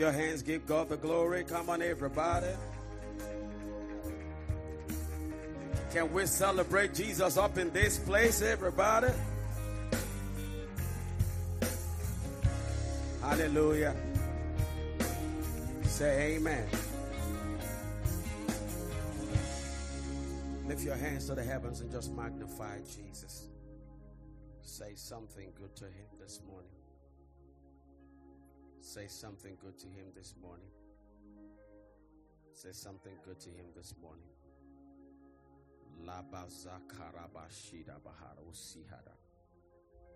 your hands, give God the glory. Come on, everybody. Can we celebrate Jesus up in this place, everybody? Hallelujah. Say amen. Lift your hands to the heavens and just magnify Jesus. Say something good to him this morning. Say something good to him this morning. Say something good to him this morning.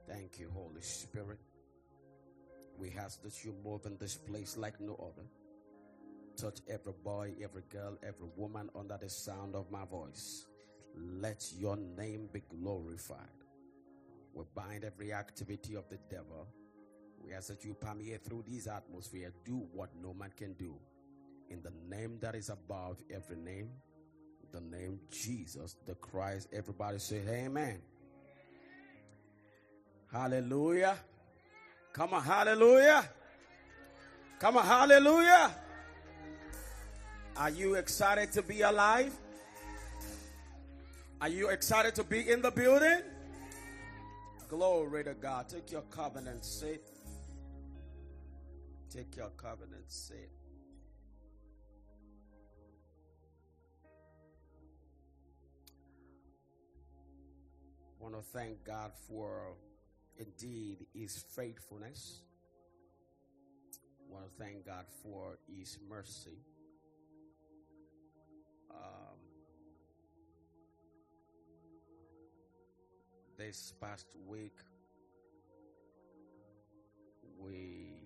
Thank you, Holy Spirit. We ask that you move in this place like no other. Touch every boy, every girl, every woman under the sound of my voice. Let your name be glorified. We bind every activity of the devil. We ask that you permeate through this atmosphere. Do what no man can do. In the name that is above every name, the name Jesus, the Christ. Everybody say, Amen. Hallelujah. Come on, hallelujah. Come on, hallelujah. Are you excited to be alive? Are you excited to be in the building? Glory to God. Take your covenant seat. Take your covenant "I want to thank God for indeed his faithfulness. I want to thank God for his mercy. Um, this past week, we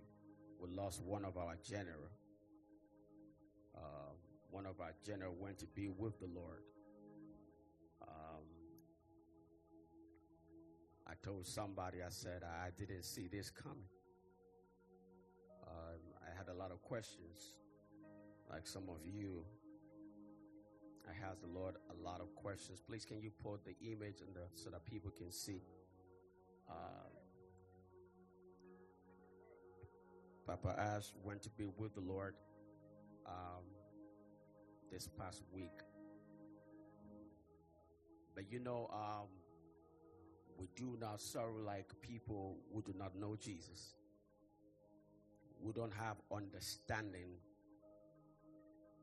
we lost one of our general. Um, one of our general went to be with the Lord. Um, I told somebody, I said, I didn't see this coming. Um, I had a lot of questions, like some of you. I asked the Lord a lot of questions. Please, can you put the image in the, so that people can see? Uh, Papa Ash went to be with the Lord um, this past week. But you know, um, we do not serve like people who do not know Jesus. We don't have understanding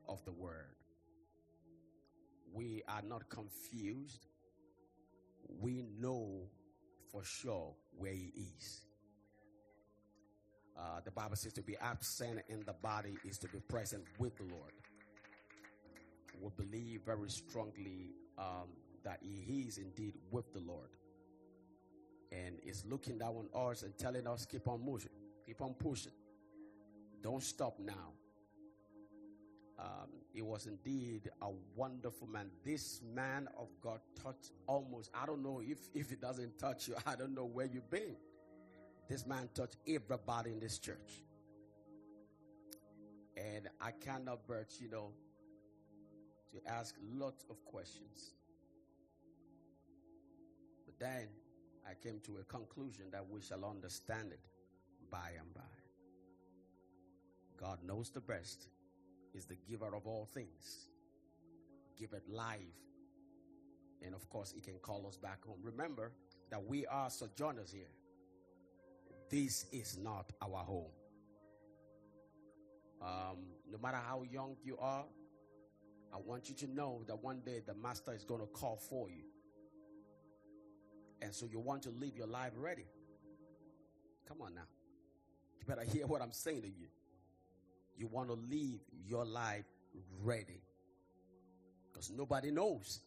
of the word. We are not confused. We know for sure where he is. Uh, the Bible says to be absent in the body is to be present with the Lord. We believe very strongly um, that he is indeed with the Lord and is looking down on us and telling us, keep on moving, keep on pushing. Don't stop now. Um, it was indeed a wonderful man. This man of God touched almost, I don't know if, if it doesn't touch you, I don't know where you've been. This man touched everybody in this church. And I cannot but, you know, to ask lots of questions. But then I came to a conclusion that we shall understand it by and by. God knows the best, is the giver of all things, give it life. And of course, He can call us back home. Remember that we are sojourners here. This is not our home. Um, no matter how young you are, I want you to know that one day the Master is going to call for you. And so you want to live your life ready. Come on now. You better hear what I'm saying to you. You want to live your life ready. Because nobody knows.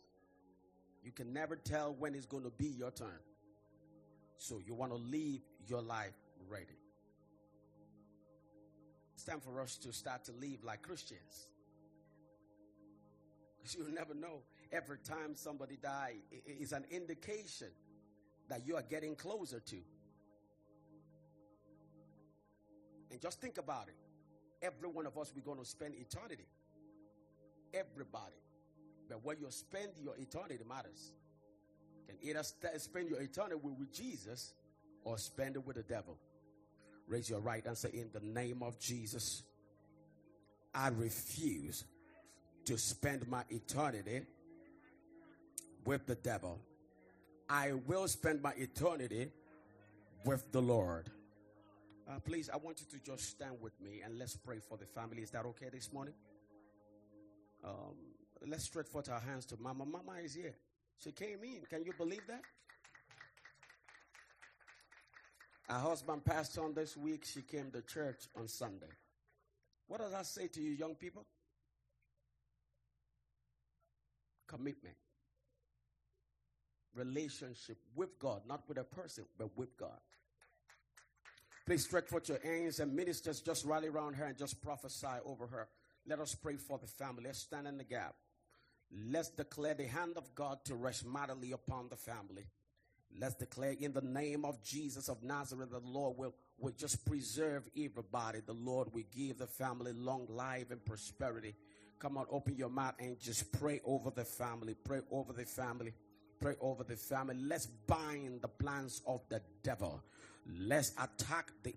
You can never tell when it's going to be your turn. So you want to live your life ready. It's time for us to start to live like Christians. Because you'll never know. Every time somebody dies, it's an indication that you are getting closer to. And just think about it. Every one of us, we're going to spend eternity. Everybody. But where you spend your eternity matters. Can either st- spend your eternity with Jesus or spend it with the devil. Raise your right and say, In the name of Jesus, I refuse to spend my eternity with the devil. I will spend my eternity with the Lord. Uh, please, I want you to just stand with me and let's pray for the family. Is that okay this morning? Um, let's stretch forth our hands to Mama. Mama is here. She came in. Can you believe that? Her husband passed on this week. She came to church on Sunday. What does that say to you, young people? Commitment. Relationship with God, not with a person, but with God. Please stretch forth your hands and ministers just rally around her and just prophesy over her. Let us pray for the family. Let's stand in the gap. Let's declare the hand of God to rest mightily upon the family. Let's declare in the name of Jesus of Nazareth, the Lord will, will just preserve everybody. The Lord will give the family long life and prosperity. Come on, open your mouth and just pray over the family. Pray over the family. Pray over the family. Let's bind the plans of the devil. Let's attack the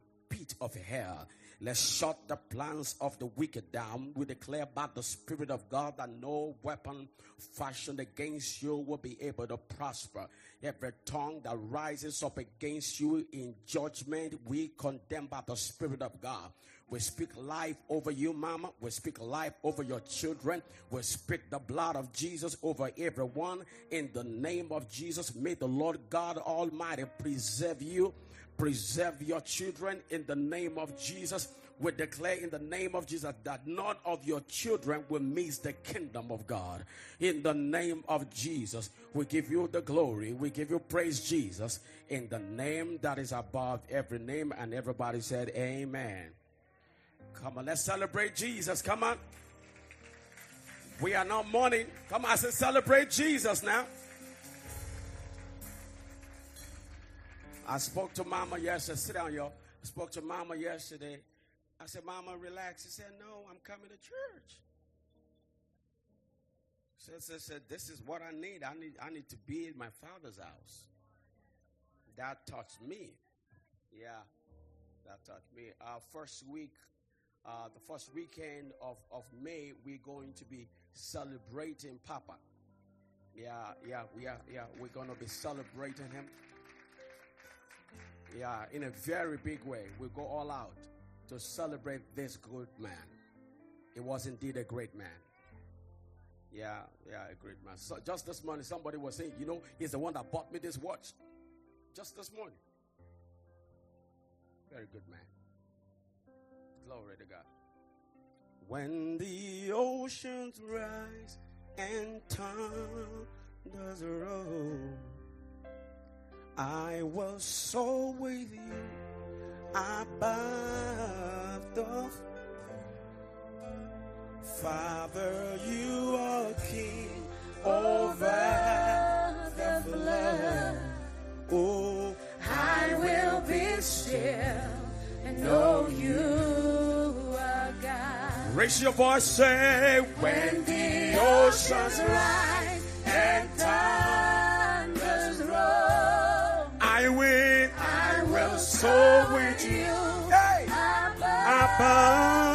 of hell. Let's shut the plans of the wicked down. We declare by the Spirit of God that no weapon fashioned against you will be able to prosper. Every tongue that rises up against you in judgment, we condemn by the Spirit of God. We speak life over you, mama. We speak life over your children. We speak the blood of Jesus over everyone. In the name of Jesus, may the Lord God Almighty preserve you preserve your children in the name of Jesus. We declare in the name of Jesus that none of your children will miss the kingdom of God. In the name of Jesus, we give you the glory. We give you praise, Jesus, in the name that is above every name. And everybody said, Amen. Come on, let's celebrate Jesus. Come on. We are not mourning. Come on, I said, celebrate Jesus now. I spoke to mama yesterday. Sit down, y'all. I spoke to mama yesterday. I said, Mama, relax. She said, No, I'm coming to church. She said, said, This is what I need. I need I need to be in my father's house. That touched me. Yeah, that touched me. Uh, first week, uh, the first weekend of, of May, we're going to be celebrating Papa. Yeah, yeah, are, yeah, we're going to be celebrating him. Yeah, in a very big way. We go all out to celebrate this good man. It was indeed a great man. Yeah, yeah, a great man. So just this morning, somebody was saying, you know, he's the one that bought me this watch. Just this morning. Very good man. Glory to God. When the oceans rise and thunders roll I was so with you above the Father, you are king over the flood. Oh, I will be still and know you are God. Raise your voice, say, when the oceans rise and soul with you. Hey. Above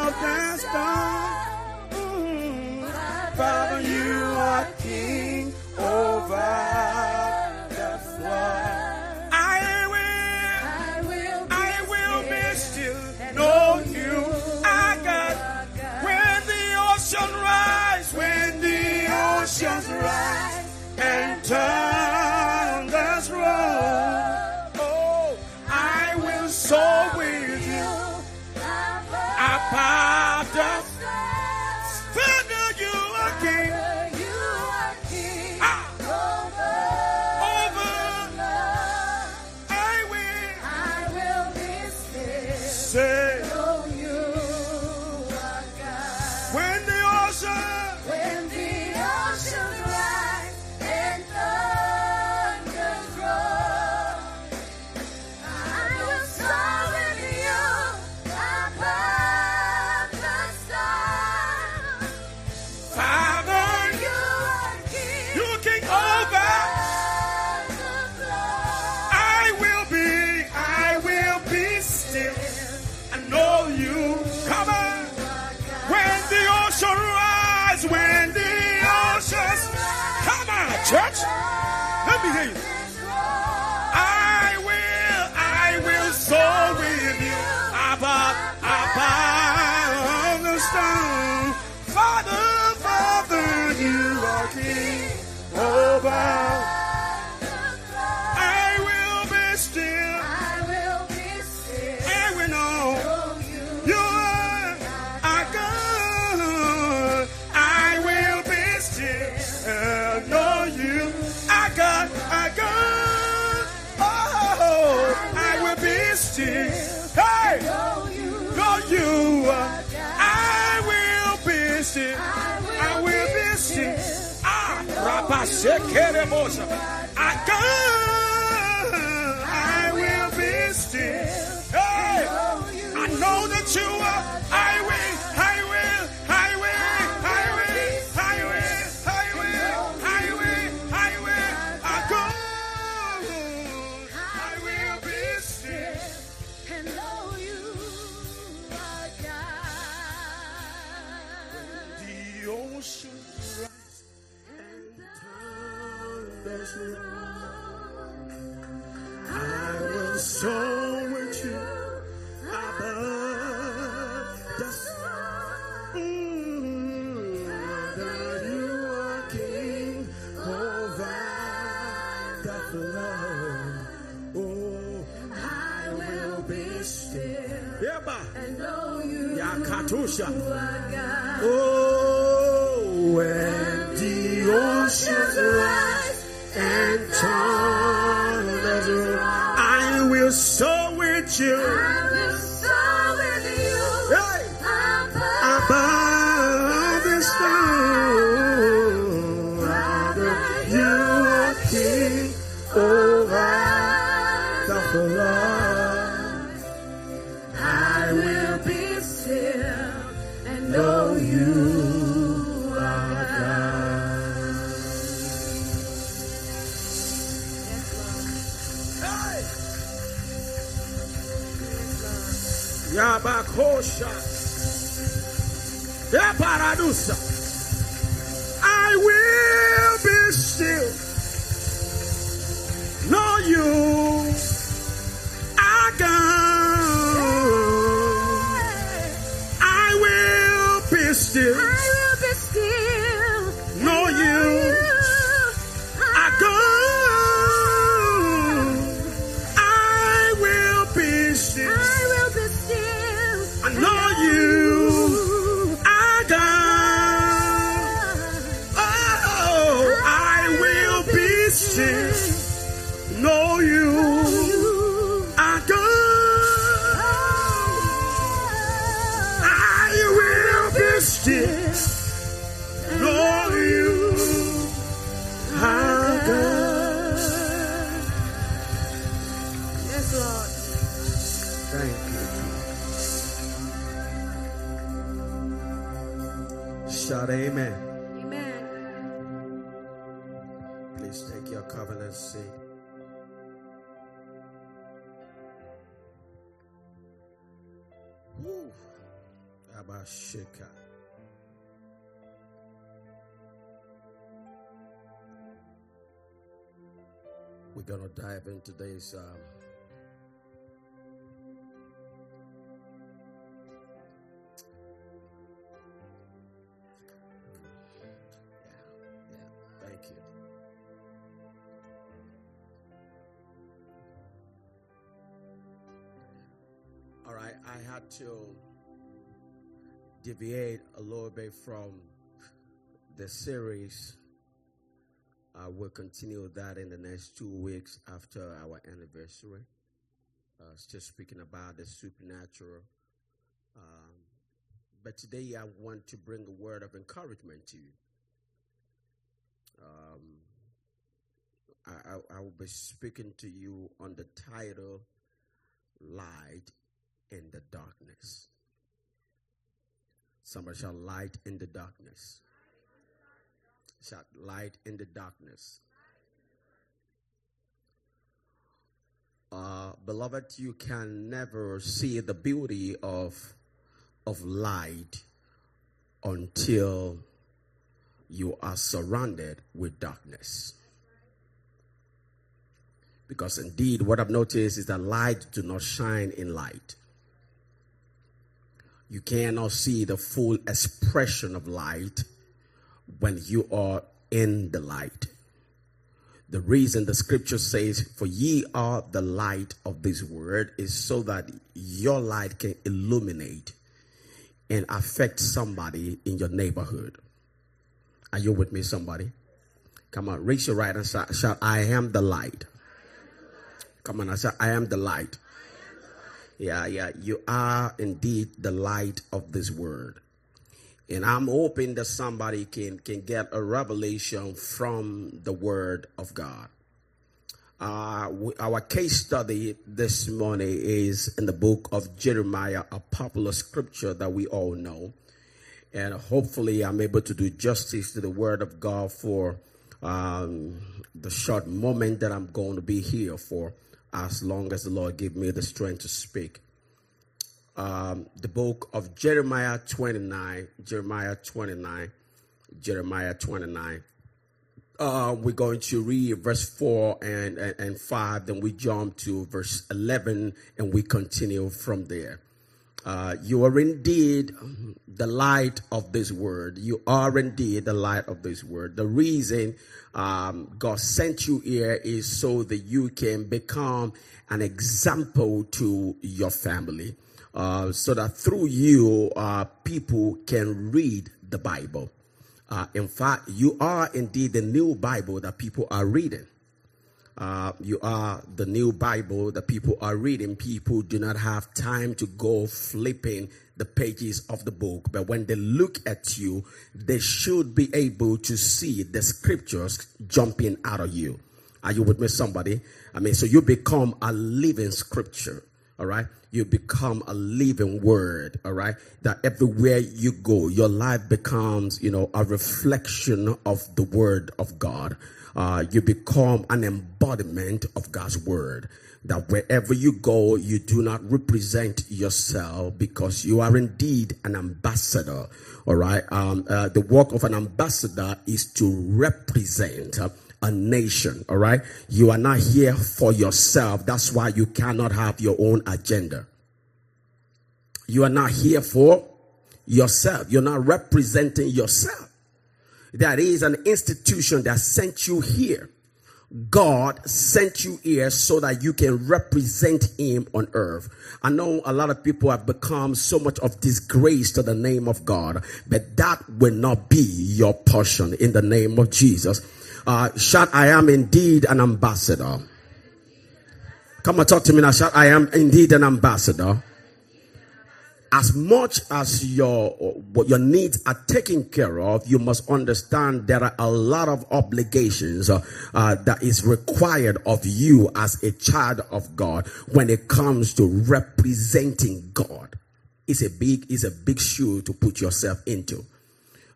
bow. Sequeremosa. ocean. Oh, when the oceans rise and thunders roar, I will soar with you. Oxa. É paraduça. today's um, yeah, yeah, thank you. All right, I had to deviate a little bit from the series uh, we'll continue that in the next two weeks after our anniversary. Uh, still speaking about the supernatural. Um, but today I want to bring a word of encouragement to you. Um, I, I, I will be speaking to you on the title Light in the Darkness. Somebody shall light in the darkness. Shed light in the darkness. Uh, beloved, you can never see the beauty of of light until you are surrounded with darkness. Because indeed, what I've noticed is that light do not shine in light. You cannot see the full expression of light when you are in the light. The reason the scripture says, For ye are the light of this word, is so that your light can illuminate and affect somebody in your neighborhood. Are you with me, somebody? Come on, raise your right and shout, shout I am the light. Come on, I said, I am the light. Yeah, yeah, you are indeed the light of this word. And I'm hoping that somebody can, can get a revelation from the word of God. Uh, our case study this morning is in the book of Jeremiah, a popular scripture that we all know. And hopefully, I'm able to do justice to the word of God for um, the short moment that I'm going to be here for as long as the Lord give me the strength to speak. Um, the book of Jeremiah 29, Jeremiah 29, Jeremiah 29. Uh, we're going to read verse 4 and, and, and 5, then we jump to verse 11 and we continue from there. Uh, you are indeed the light of this word. You are indeed the light of this word. The reason um, God sent you here is so that you can become an example to your family. Uh, so that through you, uh, people can read the Bible. Uh, in fact, you are indeed the new Bible that people are reading. Uh, you are the new Bible that people are reading. People do not have time to go flipping the pages of the book, but when they look at you, they should be able to see the scriptures jumping out of you. Are you with me, somebody? I mean, so you become a living scripture. All right. You become a living word. All right. That everywhere you go, your life becomes, you know, a reflection of the word of God. Uh, you become an embodiment of God's word that wherever you go, you do not represent yourself because you are indeed an ambassador. All right. Um, uh, the work of an ambassador is to represent. Uh, a nation. All right. You are not here for yourself. That's why you cannot have your own agenda. You are not here for yourself. You're not representing yourself. That is an institution that sent you here God sent you here so that you can represent him on earth. I know a lot of people have become so much of disgrace to the name of God, but that will not be your portion in the name of Jesus. Uh, shout, I am indeed an ambassador. Come and talk to me now. Shout, I am indeed an ambassador as much as your your needs are taken care of, you must understand there are a lot of obligations uh, uh, that is required of you as a child of God when it comes to representing God. It's a big, it's a big shoe to put yourself into.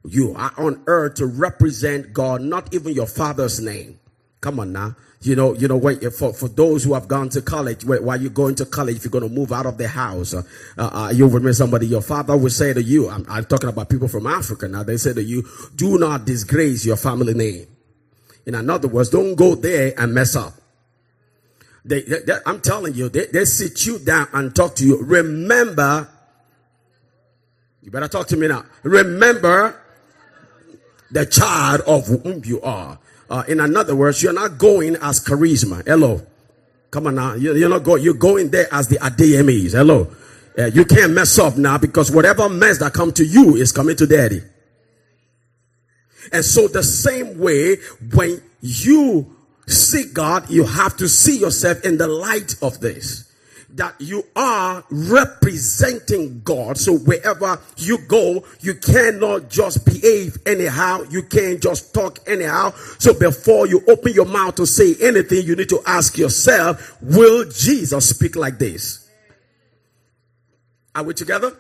You are on earth to represent God, not even your father's name. Come on now. You know, you know, when, for, for those who have gone to college, while you're going to college, if you're going to move out of the house, uh, uh, you remember somebody, your father would say to you, I'm, I'm talking about people from Africa now, they say to you, do not disgrace your family name. In other words, don't go there and mess up. They, they, they, I'm telling you, they, they sit you down and talk to you. Remember, you better talk to me now. Remember the child of whom you are. Uh, in another words, you're not going as charisma. Hello. Come on now. You're, not going, you're going there as the Adeyemis. Hello. Uh, you can't mess up now because whatever mess that come to you is coming to daddy. And so the same way, when you seek God, you have to see yourself in the light of this that you are representing God. So wherever you go, you cannot just behave anyhow. You can't just talk anyhow. So before you open your mouth to say anything, you need to ask yourself, will Jesus speak like this? Are we together?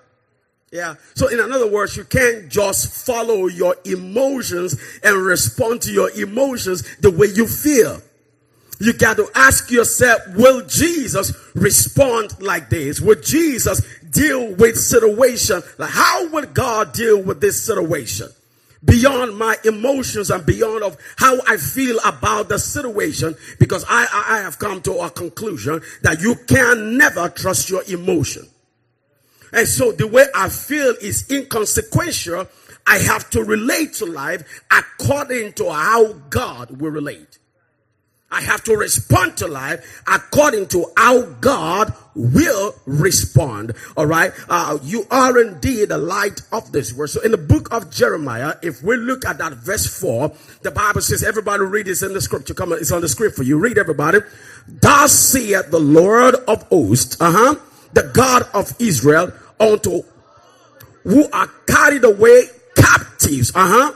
Yeah. So in other words, you can't just follow your emotions and respond to your emotions the way you feel. You got to ask yourself, will Jesus respond like this? Will Jesus deal with situation? Like how would God deal with this situation? beyond my emotions and beyond of how I feel about the situation because I, I, I have come to a conclusion that you can never trust your emotion. And so the way I feel is inconsequential. I have to relate to life according to how God will relate. I have to respond to life according to how God will respond. All right. Uh, you are indeed the light of this world. So in the book of Jeremiah, if we look at that verse four, the Bible says, everybody read this in the scripture. Come on. It's on the script for you. Read everybody. Thus saith the Lord of hosts, uh huh, the God of Israel unto who are carried away captives, uh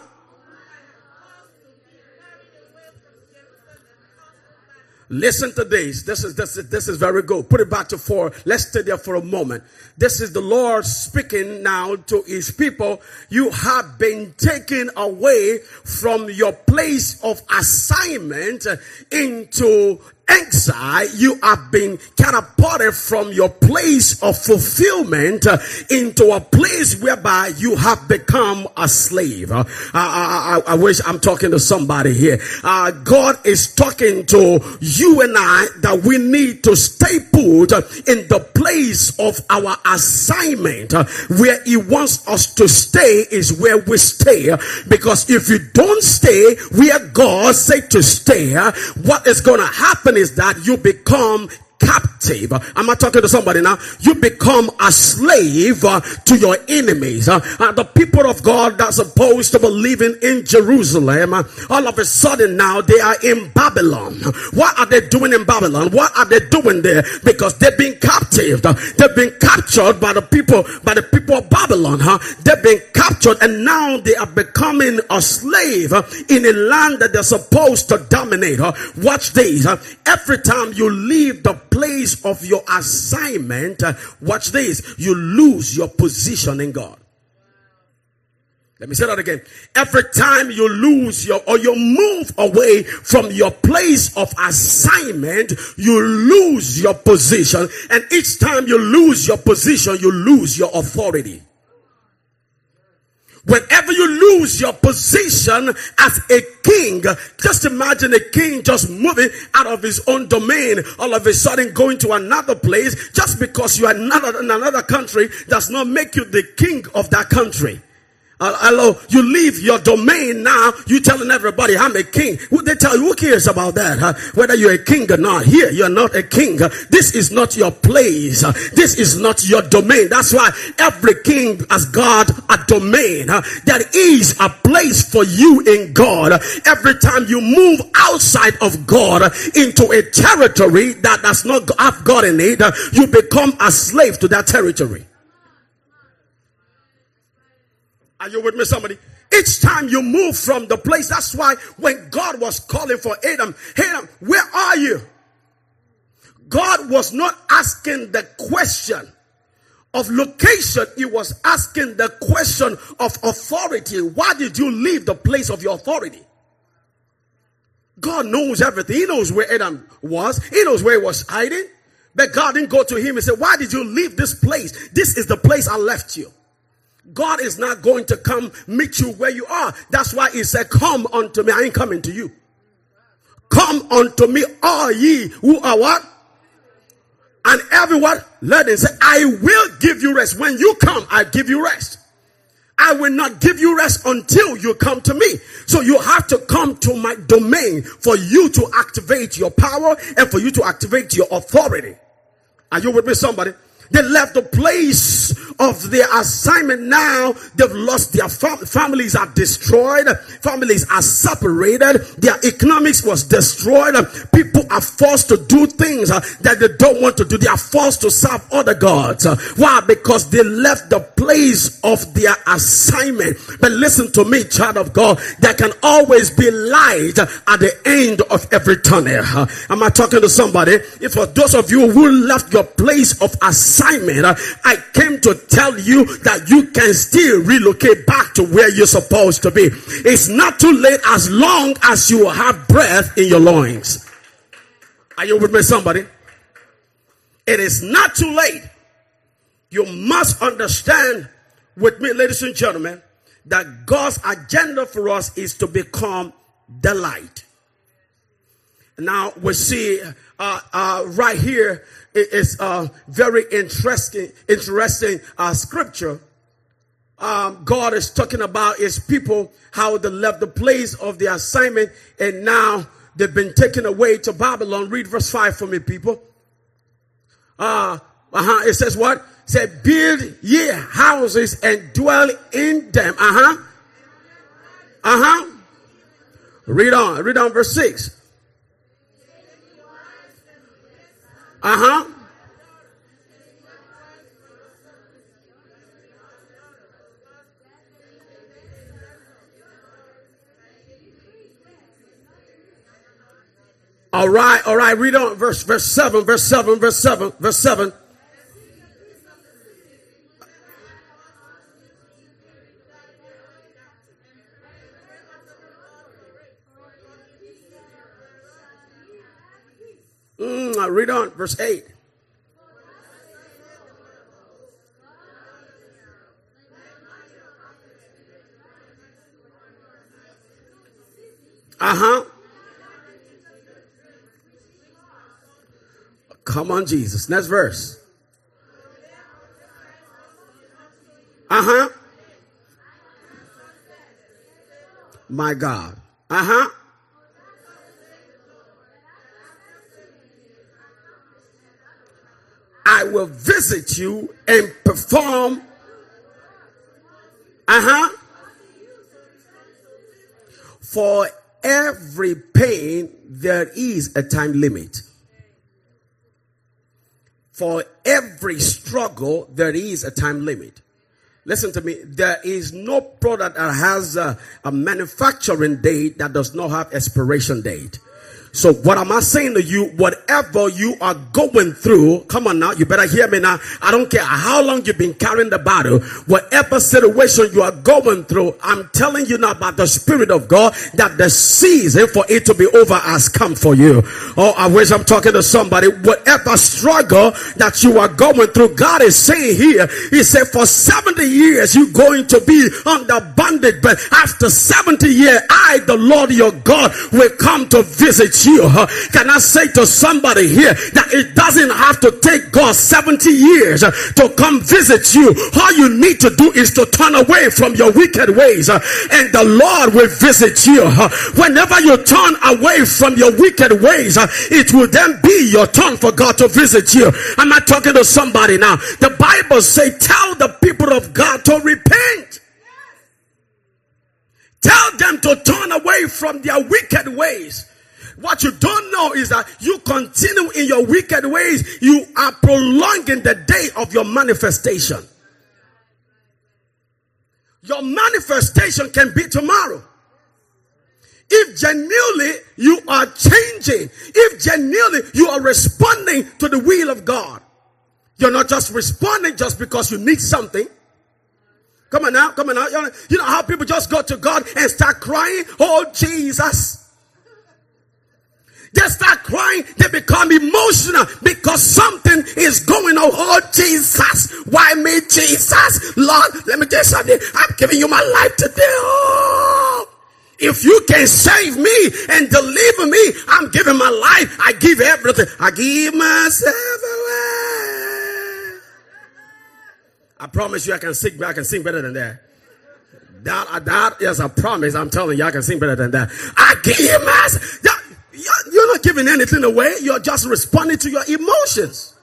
Listen to this. This is, this is, this is very good. Put it back to four. Let's stay there for a moment. This is the Lord speaking now to his people. You have been taken away from your place of assignment into exile, you have been catapulted from your place of fulfillment uh, into a place whereby you have become a slave. Uh, I, I, I, wish I'm talking to somebody here. Uh, God is talking to you and I that we need to stay put in the place of our assignment. Uh, where He wants us to stay is where we stay. Because if you don't stay where God said to stay, what is going to happen is that you become captive. Am I talking to somebody now? You become a slave uh, to your enemies. Uh, uh, the people of God that's supposed to be living in Jerusalem, uh, all of a sudden now they are in Babylon. What are they doing in Babylon? What are they doing there? Because they've been captive. They've been captured by the people, by the people of Babylon. Huh? They've been captured and now they are becoming a slave uh, in a land that they're supposed to dominate. Watch these. Every time you leave the place of your assignment, uh, watch this, you lose your position in God. Let me say that again. Every time you lose your or you move away from your place of assignment, you lose your position. And each time you lose your position, you lose your authority. Whenever you lose your position as a king, just imagine a king just moving out of his own domain, all of a sudden going to another place just because you are not in another country does not make you the king of that country. Uh, hello, you leave your domain now. You telling everybody I'm a king. They tell you who cares about that? Huh? Whether you're a king or not. Here, you're not a king. This is not your place. This is not your domain. That's why every king has got a domain. There is a place for you in God. Every time you move outside of God into a territory that does not have God in it, you become a slave to that territory. Are you with me, somebody? Each time you move from the place, that's why when God was calling for Adam, Adam, where are you? God was not asking the question of location, he was asking the question of authority. Why did you leave the place of your authority? God knows everything. He knows where Adam was. He knows where he was hiding. But God didn't go to him and say, why did you leave this place? This is the place I left you. God is not going to come meet you where you are. That's why he said, come unto me. I ain't coming to you. Come unto me, all ye who are what? And everyone, let him say, I will give you rest. When you come, I give you rest. I will not give you rest until you come to me. So you have to come to my domain for you to activate your power and for you to activate your authority. Are you with me, somebody? They left the place of their assignment. Now they've lost their fam- families are destroyed. Families are separated. Their economics was destroyed. People are forced to do things uh, that they don't want to do. They are forced to serve other gods. Why? Because they left the place of their assignment. But listen to me, child of God. There can always be light at the end of every tunnel. Am I talking to somebody? If for those of you who left your place of assignment, uh, I came to tell you that you can still relocate back to where you're supposed to be. It's not too late as long as you have breath in your loins. Are you with me, somebody? It is not too late. You must understand with me, ladies and gentlemen, that God's agenda for us is to become the light. Now we see uh, uh, right here is a very interesting, interesting uh, scripture. Um, God is talking about his people, how they left the place of the assignment and now they've been taken away to Babylon. Read verse 5 for me, people. Uh, uh-huh. It says what? It said, build ye houses and dwell in them. Uh-huh. Uh-huh. Read on. Read on verse 6. Uh huh. All right, all right. Read on verse verse seven, verse seven, verse seven, verse seven. Mm, read on, verse 8. Uh huh. Come on, Jesus. Next verse. Uh huh. My God. Uh huh. I will visit you and perform. Uh huh. For every pain, there is a time limit. For every struggle, there is a time limit. Listen to me. There is no product that has a, a manufacturing date that does not have expiration date. So what am I saying to you? Whatever you are going through, come on now, you better hear me now. I don't care how long you've been carrying the battle, whatever situation you are going through, I'm telling you now about the Spirit of God that the season for it to be over has come for you. Oh, I wish I'm talking to somebody. Whatever struggle that you are going through, God is saying here, He said, for 70 years you're going to be under bondage, but after 70 years, I, the Lord your God, will come to visit you you. Can I say to somebody here that it doesn't have to take God 70 years uh, to come visit you. All you need to do is to turn away from your wicked ways uh, and the Lord will visit you. Whenever you turn away from your wicked ways, uh, it will then be your turn for God to visit you. I'm I talking to somebody now? The Bible say, tell the people of God to repent. Tell them to turn away from their wicked ways. What you don't know is that you continue in your wicked ways, you are prolonging the day of your manifestation. Your manifestation can be tomorrow. If genuinely you are changing, if genuinely you are responding to the will of God, you're not just responding just because you need something. Come on now, come on now. You know how people just go to God and start crying, Oh Jesus. They start crying. They become emotional because something is going on. Oh, Jesus. Why me, Jesus? Lord, let me tell you something. I'm giving you my life today. Oh. If you can save me and deliver me, I'm giving my life. I give everything. I give myself away. I promise you I can sing, I can sing better than that. That, that is a promise. I'm telling you, I can sing better than that. I give myself. You're not giving anything away. You're just responding to your emotions.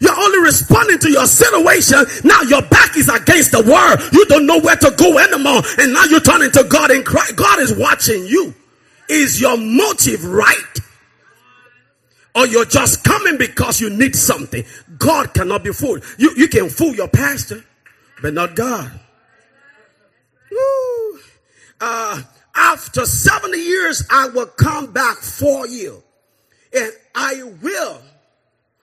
You're only responding to your situation. Now your back is against the world. You don't know where to go anymore. And now you're turning to God and cry. God is watching you. Is your motive right? Or you're just coming because you need something. God cannot be fooled. You, you can fool your pastor, but not God. Woo. Uh, after 70 years, I will come back for you. And I will.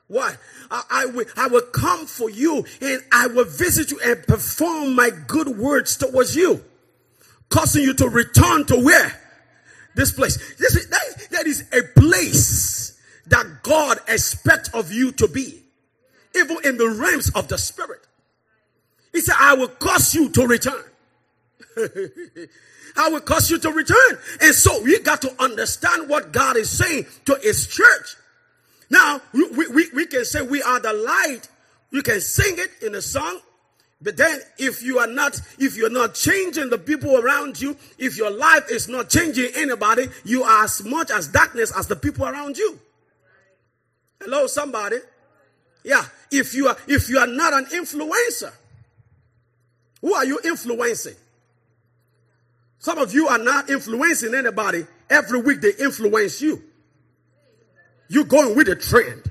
What? I, I, will, I will come for you and I will visit you and perform my good words towards you. Causing you to return to where? This place. This is, that, that is a place that God expects of you to be. Even in the realms of the spirit. He said, I will cause you to return. I will cause you to return. And so we got to understand what God is saying to his church. Now, we, we, we can say we are the light. You can sing it in a song. But then if you are not, if you're not changing the people around you, if your life is not changing anybody, you are as much as darkness as the people around you. Hello, somebody. Yeah. If you are, if you are not an influencer, who are you influencing? Some of you are not influencing anybody. Every week they influence you. You're going with the trend.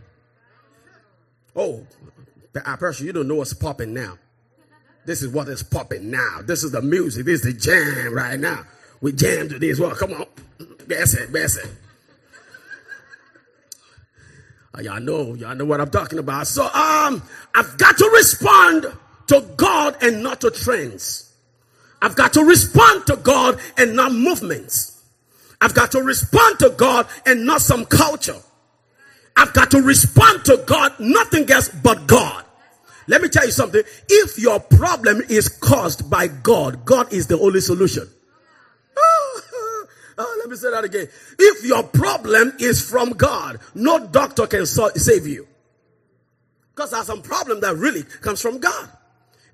Oh, I person, you don't know what's popping now. This is what is popping now. This is the music. This is the jam right now. We jam to this. Well, come on. That's it. That's it. Uh, y'all know, y'all know what I'm talking about. So, um, I've got to respond to God and not to trends. I've got to respond to God and not movements. I've got to respond to God and not some culture. I've got to respond to God, nothing else but God. Let me tell you something. If your problem is caused by God, God is the only solution. Oh, let me say that again. If your problem is from God, no doctor can save you. Because there's some problem that really comes from God.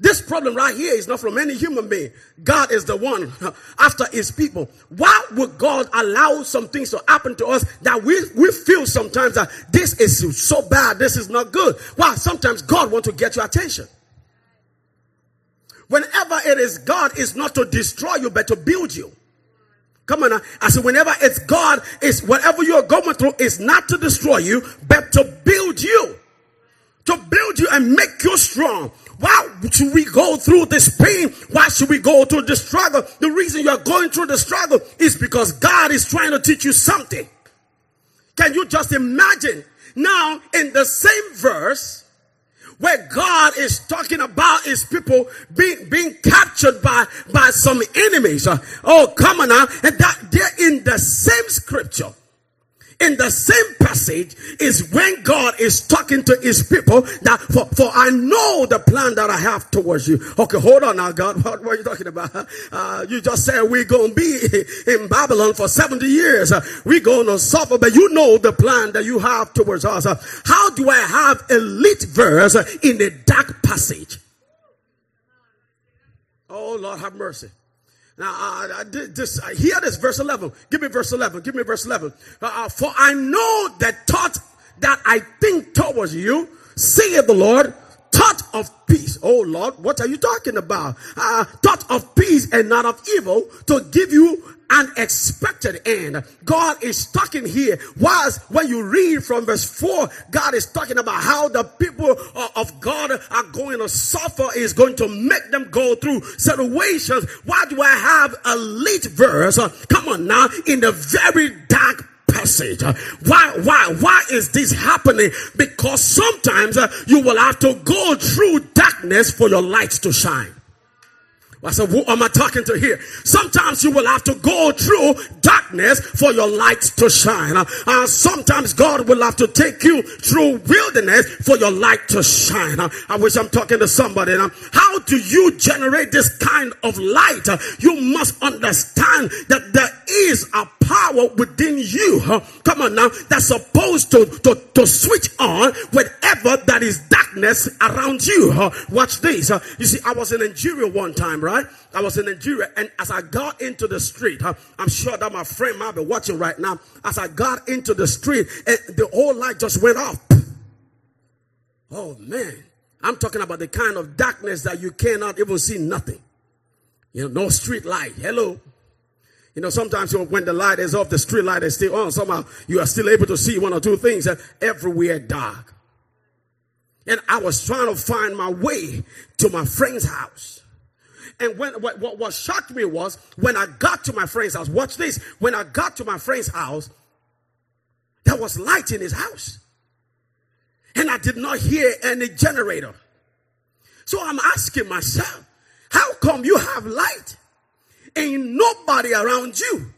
This problem right here is not from any human being. God is the one after his people. Why would God allow some things to happen to us that we, we feel sometimes that this is so bad, this is not good? Why? Sometimes God wants to get your attention. Whenever it is God, is not to destroy you, but to build you. Come on now. I said, whenever it's God, is whatever you're going through is not to destroy you, but to build you. To build you and make you strong. Why should we go through this pain? Why should we go through the struggle? The reason you are going through the struggle is because God is trying to teach you something. Can you just imagine now in the same verse where God is talking about his people being, being captured by, by some enemies? Uh, oh, come on now. And that they're in the same scripture in the same passage is when God is talking to his people that for, for I know the plan that I have towards you. Okay, hold on now, God. What, are you talking about? Uh, you just said we're going to be in Babylon for 70 years. Uh, we're going to suffer, but you know the plan that you have towards us. Uh, how do I have a lit verse in a dark passage? Oh, Lord, have mercy. Now, uh, this, uh, hear this, verse 11. Give me verse 11. Give me verse 11. Uh, uh, for I know that thought that I think towards you, saith the Lord, thought of peace. Oh Lord, what are you talking about? Uh, thought of peace and not of evil to give you an expected end. God is talking here. Whilst when you read from verse 4, God is talking about how the people of God are going to suffer, is going to make them go through situations. Why do I have a late verse? Come on now, in the very dark passage. Why, why, why is this happening? Because sometimes uh, you will have to go through darkness for your lights to shine. I said, who am I talking to here? Sometimes you will have to go through darkness for your light to shine. Uh, sometimes God will have to take you through wilderness for your light to shine. Uh, I wish I'm talking to somebody. Uh, how do you generate this kind of light? You must understand that there is a power within you. Come on now, that's supposed to, to, to switch on whatever that is darkness around you. Watch this. You see, I was in Nigeria one time, right? Right? I was in Nigeria, and as I got into the street, huh, I'm sure that my friend might be watching right now. As I got into the street, and the whole light just went off. Oh man, I'm talking about the kind of darkness that you cannot even see nothing. You know, no street light. Hello. You know, sometimes when the light is off, the street light is still on. Somehow you are still able to see one or two things. And everywhere dark. And I was trying to find my way to my friend's house. And when what, what, what shocked me was when I got to my friend's house, watch this. When I got to my friend's house, there was light in his house. And I did not hear any generator. So I'm asking myself, how come you have light? Ain't nobody around you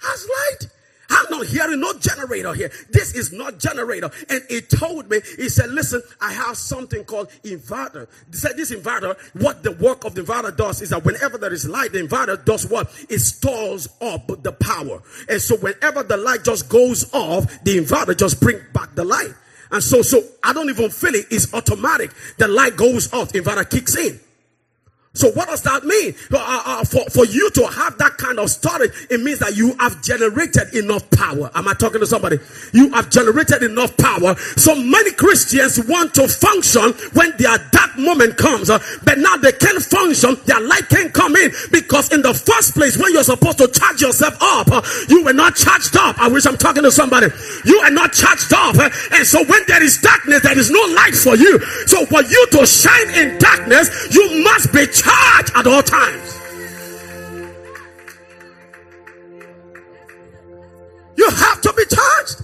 has light. I'm not hearing no generator here. This is not generator. And he told me, he said, listen, I have something called inverter. He said this inverter, what the work of the inverter does is that whenever there is light, the inverter does what? It stores up the power. And so whenever the light just goes off, the inverter just bring back the light. And so, so I don't even feel it. It's automatic. The light goes off, inverter kicks in. So what does that mean? Uh, uh, for, for you to have that kind of storage, it means that you have generated enough power. Am I talking to somebody? You have generated enough power. So many Christians want to function when their dark moment comes, uh, but now they can't function. Their light can't come in because in the first place, when you're supposed to charge yourself up, you were not charged up. I wish I'm talking to somebody. You are not charged up. And so when there is darkness, there is no light for you. So for you to shine in darkness, you must be charge at all times. You have to be charged.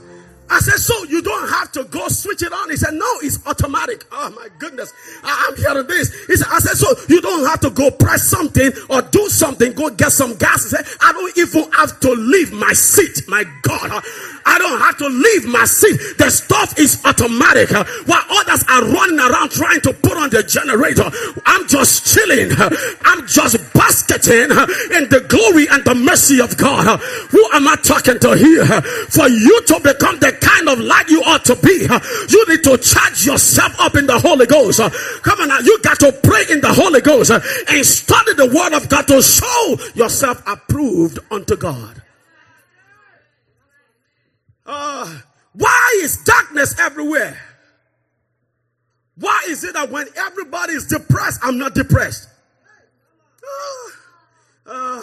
I said, so don't have to go switch it on. He said, no, it's automatic. Oh my goodness. I, am hearing this. He said, I said, so you don't have to go press something or do something, go get some gas. He said, I don't even have to leave my seat. My God. I don't have to leave my seat. The stuff is automatic. While others are running around trying to put on the generator, I'm just chilling. I'm just basketing in the glory and the mercy of God. Who am I talking to here? For you to become the kind of light you ought to be, you need to charge yourself up in the Holy Ghost. Come on now, you got to pray in the Holy Ghost and study the Word of God to show yourself approved unto God. Uh, why is darkness everywhere? Why is it that when everybody is depressed, I'm not depressed? Uh, uh,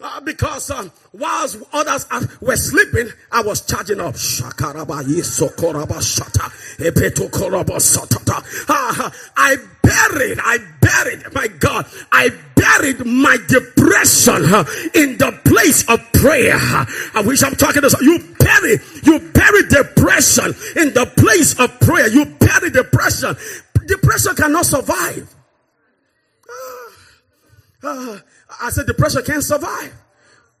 uh, because uh, whilst others were sleeping, I was charging up. I buried, I buried, my God, I buried my depression in the place of prayer. I wish I'm talking to you. Bury, you bury depression in the place of prayer. You bury depression. Depression cannot survive. Uh, uh, I said depression can't survive.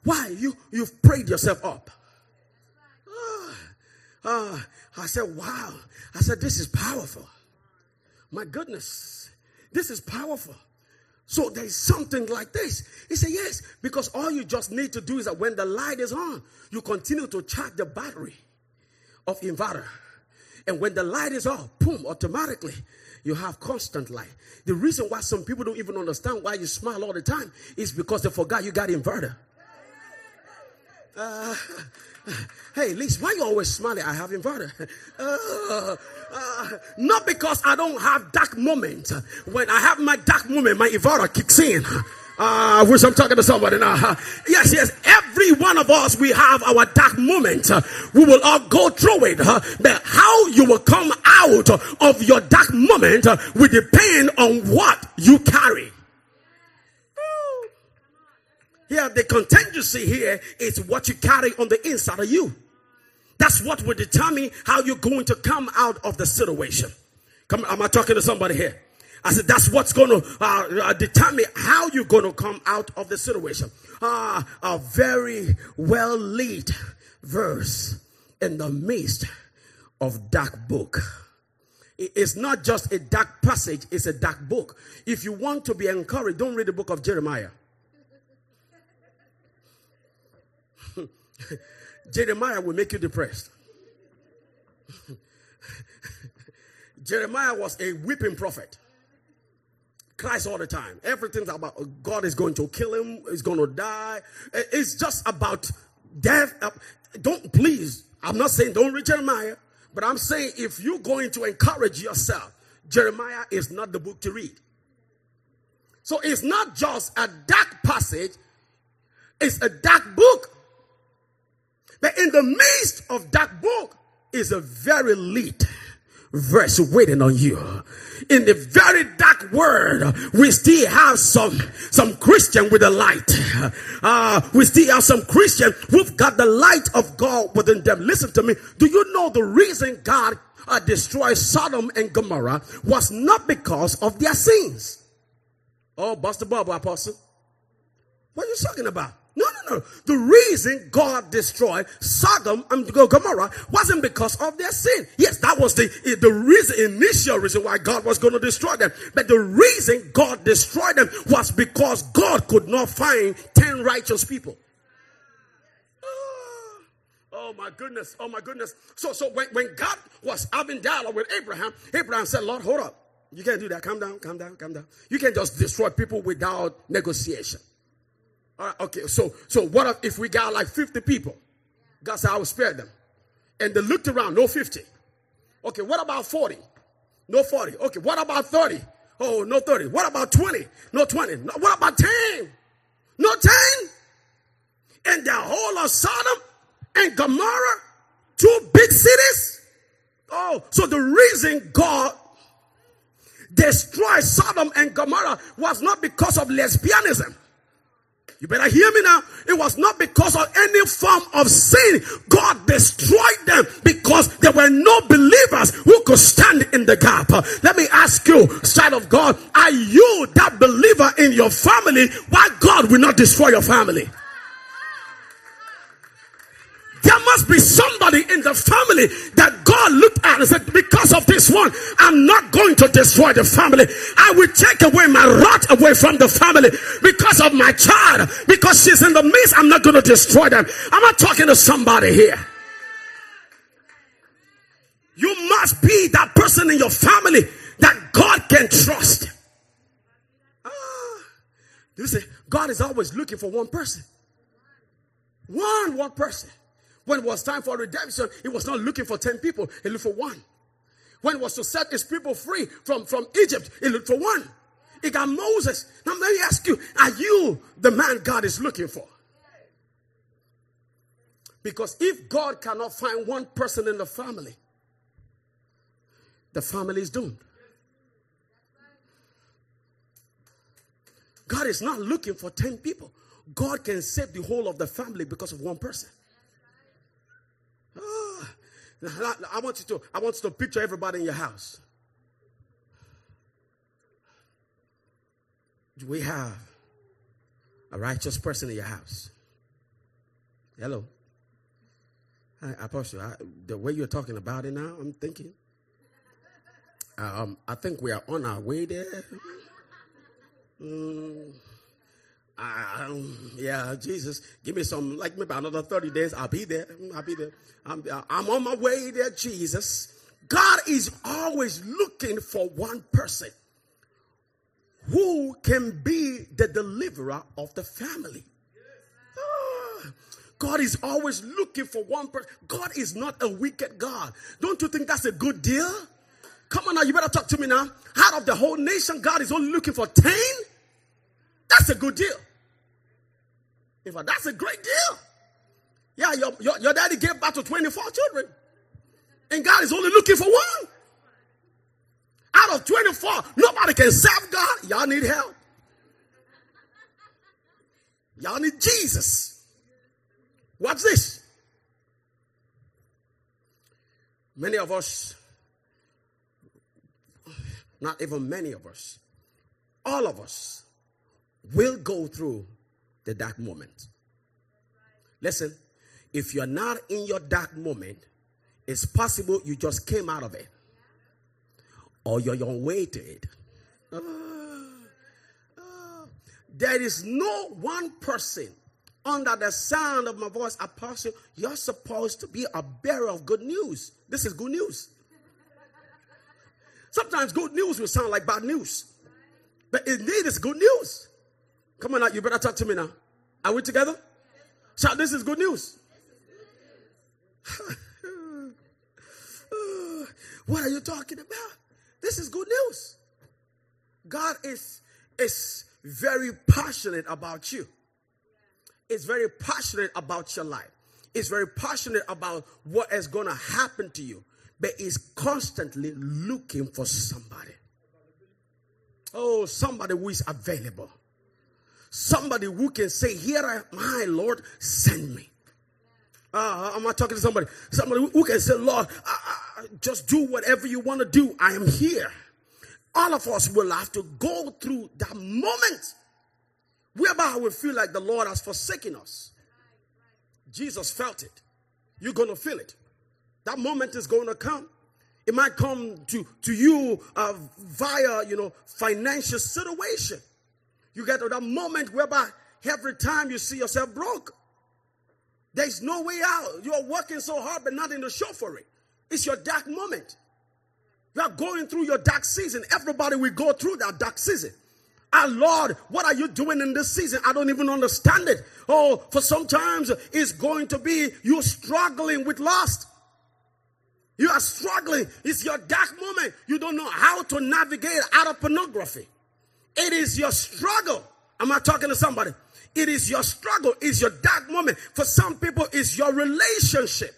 Why? You, you've prayed yourself up. Uh, uh, I said, wow. I said, this is powerful. My goodness. This is powerful. So there's something like this. He said, yes, because all you just need to do is that when the light is on, you continue to charge the battery of inverter. And when the light is off, boom, automatically you have constant light. The reason why some people don't even understand why you smile all the time is because they forgot you got inverter. Uh, hey, Liz, why you always smiling? I have inverter. Uh, uh, not because I don't have dark moment. When I have my dark moment, my inverter kicks in. I wish I'm talking to somebody now. Yes, yes. Every one of us, we have our dark moment. We will all go through it. But how you will come out of your dark moment will depend on what you carry. Yeah, the contingency here is what you carry on the inside of you. That's what will determine how you're going to come out of the situation. Come, am I talking to somebody here? I said, that's what's going to uh, uh, determine how you're going to come out of the situation. Uh, a very well lit verse in the midst of dark book. It's not just a dark passage, it's a dark book. If you want to be encouraged, don't read the book of Jeremiah. Jeremiah will make you depressed. Jeremiah was a weeping prophet. Cries all the time. Everything's about God is going to kill him, he's going to die. It's just about death. Uh, don't please, I'm not saying don't read Jeremiah, but I'm saying if you're going to encourage yourself, Jeremiah is not the book to read. So it's not just a dark passage, it's a dark book. But in the midst of that book is a very lit verse waiting on you. In the very dark world, we still have some, some Christian with the light. Uh, we still have some Christian who've got the light of God within them. Listen to me. Do you know the reason God uh, destroyed Sodom and Gomorrah was not because of their sins? Oh, Buster Bubble, Apostle. What are you talking about? No, no, no. The reason God destroyed Sodom and Gomorrah wasn't because of their sin. Yes, that was the, the reason, initial reason why God was going to destroy them. But the reason God destroyed them was because God could not find 10 righteous people. Ah, oh my goodness. Oh my goodness. So, so when, when God was having dialogue with Abraham, Abraham said, Lord, hold up. You can't do that. Calm down, calm down, calm down. You can't just destroy people without negotiation. All right, okay, so so what if we got like 50 people? God said, I will spare them. And they looked around, no 50. Okay, what about 40? No 40. Okay, what about 30? Oh, no 30. What about 20? No 20. No, what about 10? No 10? And the whole of Sodom and Gomorrah, two big cities? Oh, so the reason God destroyed Sodom and Gomorrah was not because of lesbianism. You better hear me now. It was not because of any form of sin. God destroyed them because there were no believers who could stand in the gap. Let me ask you, side of God, are you that believer in your family? Why God will not destroy your family? Must be somebody in the family that God looked at and said, because of this one, I'm not going to destroy the family. I will take away my rot away from the family because of my child. Because she's in the midst, I'm not going to destroy them. I'm not talking to somebody here. You must be that person in your family that God can trust. Ah, you see, God is always looking for one person. One, one person. When it was time for redemption, he was not looking for 10 people, he looked for one. When it was to set his people free from, from Egypt, he looked for one. He got Moses. Now let me ask you, are you the man God is looking for? Because if God cannot find one person in the family, the family is doomed. God is not looking for 10 people. God can save the whole of the family because of one person. I want you to, I want you to picture everybody in your house. We have a righteous person in your house. Hello. Hi, Apostle, I, the way you're talking about it now, I'm thinking. Um, I think we are on our way there. Mm, um, yeah, Jesus, give me some, like maybe another 30 days. I'll be there. I'll be there. I'm, I'm on my way there, Jesus. God is always looking for one person who can be the deliverer of the family. Ah, God is always looking for one person. God is not a wicked God. Don't you think that's a good deal? Come on now, you better talk to me now. Out of the whole nation, God is only looking for 10? That's a good deal. In fact, that's a great deal. Yeah, your, your, your daddy gave birth to 24 children. And God is only looking for one. Out of 24, nobody can serve God. Y'all need help. Y'all need Jesus. Watch this. Many of us, not even many of us, all of us will go through the dark moment. Listen, if you're not in your dark moment, it's possible you just came out of it or you're on way to it. There is no one person under the sound of my voice, apostle, you're supposed to be a bearer of good news. This is good news. Sometimes good news will sound like bad news, but indeed it's good news. Come on now, you better talk to me now. Are we together? Shout, this is good news. what are you talking about? This is good news. God is, is very passionate about you. Is very passionate about your life. Is very passionate about what is going to happen to you. But is constantly looking for somebody. Oh, somebody who is available. Somebody who can say, Here am I, Lord, send me. Uh, I'm not talking to somebody. Somebody who can say, Lord, just do whatever you want to do. I am here. All of us will have to go through that moment whereby we feel like the Lord has forsaken us. Jesus felt it. You're going to feel it. That moment is going to come. It might come to, to you uh, via, you know, financial situation. You get to that moment whereby every time you see yourself broke, there's no way out. You're working so hard, but nothing to show for it. It's your dark moment. You are going through your dark season. Everybody will go through that dark season. Our Lord, what are you doing in this season? I don't even understand it. Oh, for sometimes it's going to be you struggling with lust. You are struggling. It's your dark moment. You don't know how to navigate out of pornography. It is your struggle. Am I talking to somebody? It is your struggle. It's your dark moment. For some people, it's your relationship.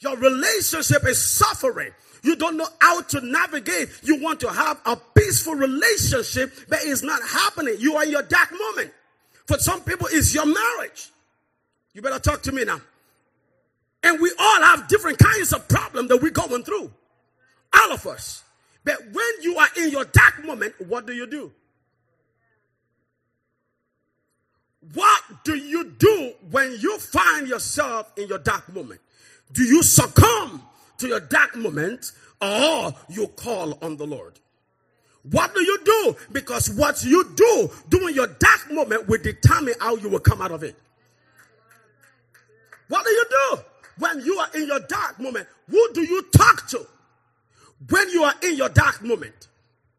Your relationship is suffering. You don't know how to navigate. You want to have a peaceful relationship, but it's not happening. You are in your dark moment. For some people, it's your marriage. You better talk to me now. And we all have different kinds of problems that we're going through. All of us. But when you are in your dark moment, what do you do? What do you do when you find yourself in your dark moment? Do you succumb to your dark moment or you call on the Lord? What do you do? Because what you do during your dark moment will determine how you will come out of it. What do you do when you are in your dark moment? Who do you talk to when you are in your dark moment?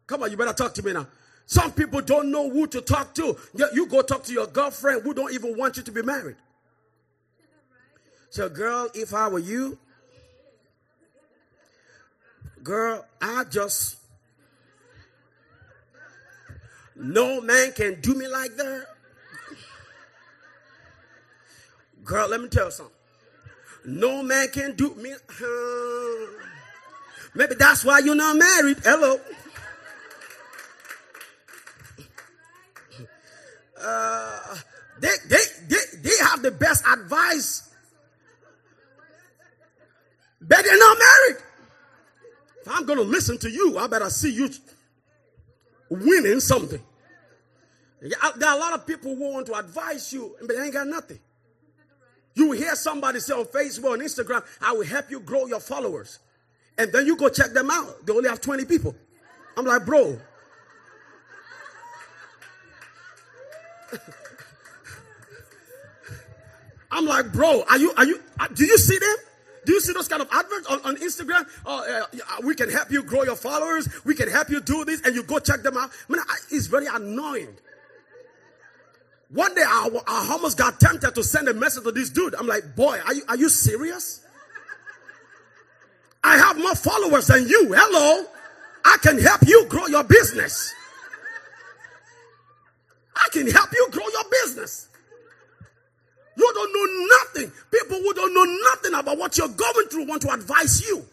Come on, you better talk to me now. Some people don't know who to talk to. You go talk to your girlfriend who don't even want you to be married. So, girl, if I were you, girl, I just no man can do me like that. Girl, let me tell you something. No man can do me. Maybe that's why you're not married. Hello. Uh, they, they, they, they have the best advice, but they're not married. If I'm going to listen to you, I better see you winning something. There are a lot of people who want to advise you, but they ain't got nothing. You hear somebody say on Facebook and Instagram, I will help you grow your followers. And then you go check them out. They only have 20 people. I'm like, bro, I'm like, bro, are you, are you, uh, do you see them? Do you see those kind of adverts on, on Instagram? Oh, uh, we can help you grow your followers. We can help you do this, and you go check them out. I mean, I, it's very annoying. One day, I, I almost got tempted to send a message to this dude. I'm like, boy, are you, are you serious? I have more followers than you. Hello. I can help you grow your business. I can help you grow your business. You don't know nothing. People who don't know nothing about what you're going through want to advise you.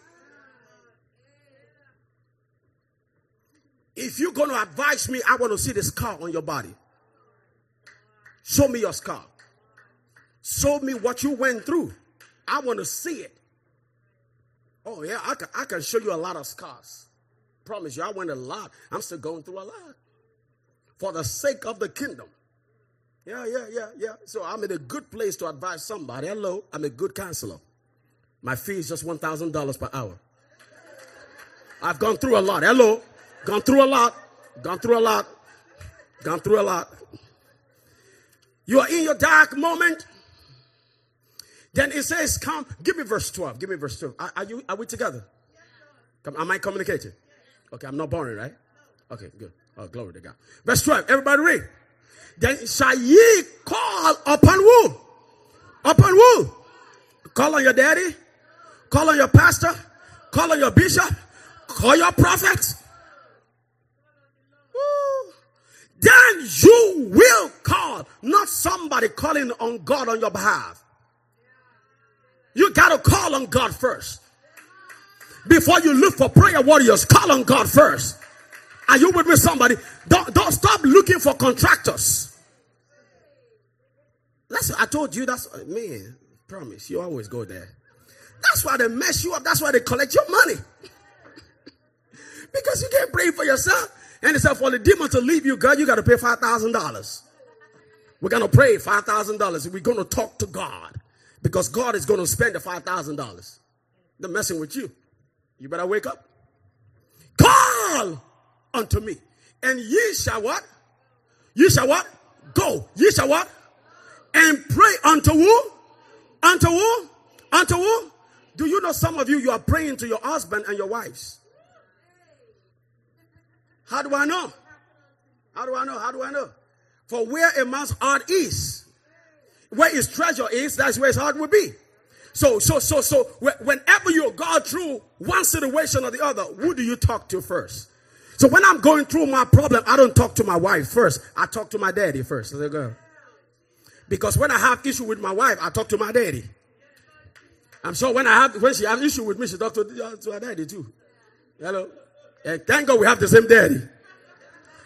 If you're going to advise me, I want to see the scar on your body. Show me your scar. Show me what you went through. I want to see it. Oh, yeah, I can, I can show you a lot of scars. Promise you, I went a lot. I'm still going through a lot for the sake of the kingdom. Yeah, yeah, yeah, yeah. So I'm in a good place to advise somebody. Hello, I'm a good counselor. My fee is just $1,000 per hour. I've gone through a lot. Hello, gone through a lot, gone through a lot, gone through a lot. You are in your dark moment. Then it says, Come, give me verse 12. Give me verse 12. Are, are you are we together? Come, am I communicating? Okay, I'm not boring, right? Okay, good. Oh, glory to God. Verse 12. Everybody read. Then shall ye call upon who? Upon who? Call on your daddy. Call on your pastor. Call on your bishop. Call your prophets. Then you will call, not somebody calling on God on your behalf. You got to call on God first. Before you look for prayer warriors, call on God first. Are you with me, somebody? Don't, don't stop looking for contractors. That's I told you. That's me. Promise. You always go there. That's why they mess you up. That's why they collect your money. because you can't pray for yourself. And it's for the demon to leave you, God, you got to pay five thousand dollars. We're to pray $5,000. We're going to talk to God because God is to spend the $5,000. They're messing with you. You better wake up. Call unto me. And ye shall what? Ye shall what? Go. Ye shall what? And pray unto who? Unto who? Unto who? Do you know some of you, you are praying to your husband and your wives? How do I know? How do I know? How do I know? For where a man's heart is, where his treasure is, that's where his heart will be. So, so, so, so, whenever you go through one situation or the other, who do you talk to first? So when I'm going through my problem, I don't talk to my wife first. I talk to my daddy first. Because when I have issue with my wife, I talk to my daddy. I'm sure when I have when she has issue with me, she talk to, uh, to her daddy too. Hello. And thank God we have the same daddy.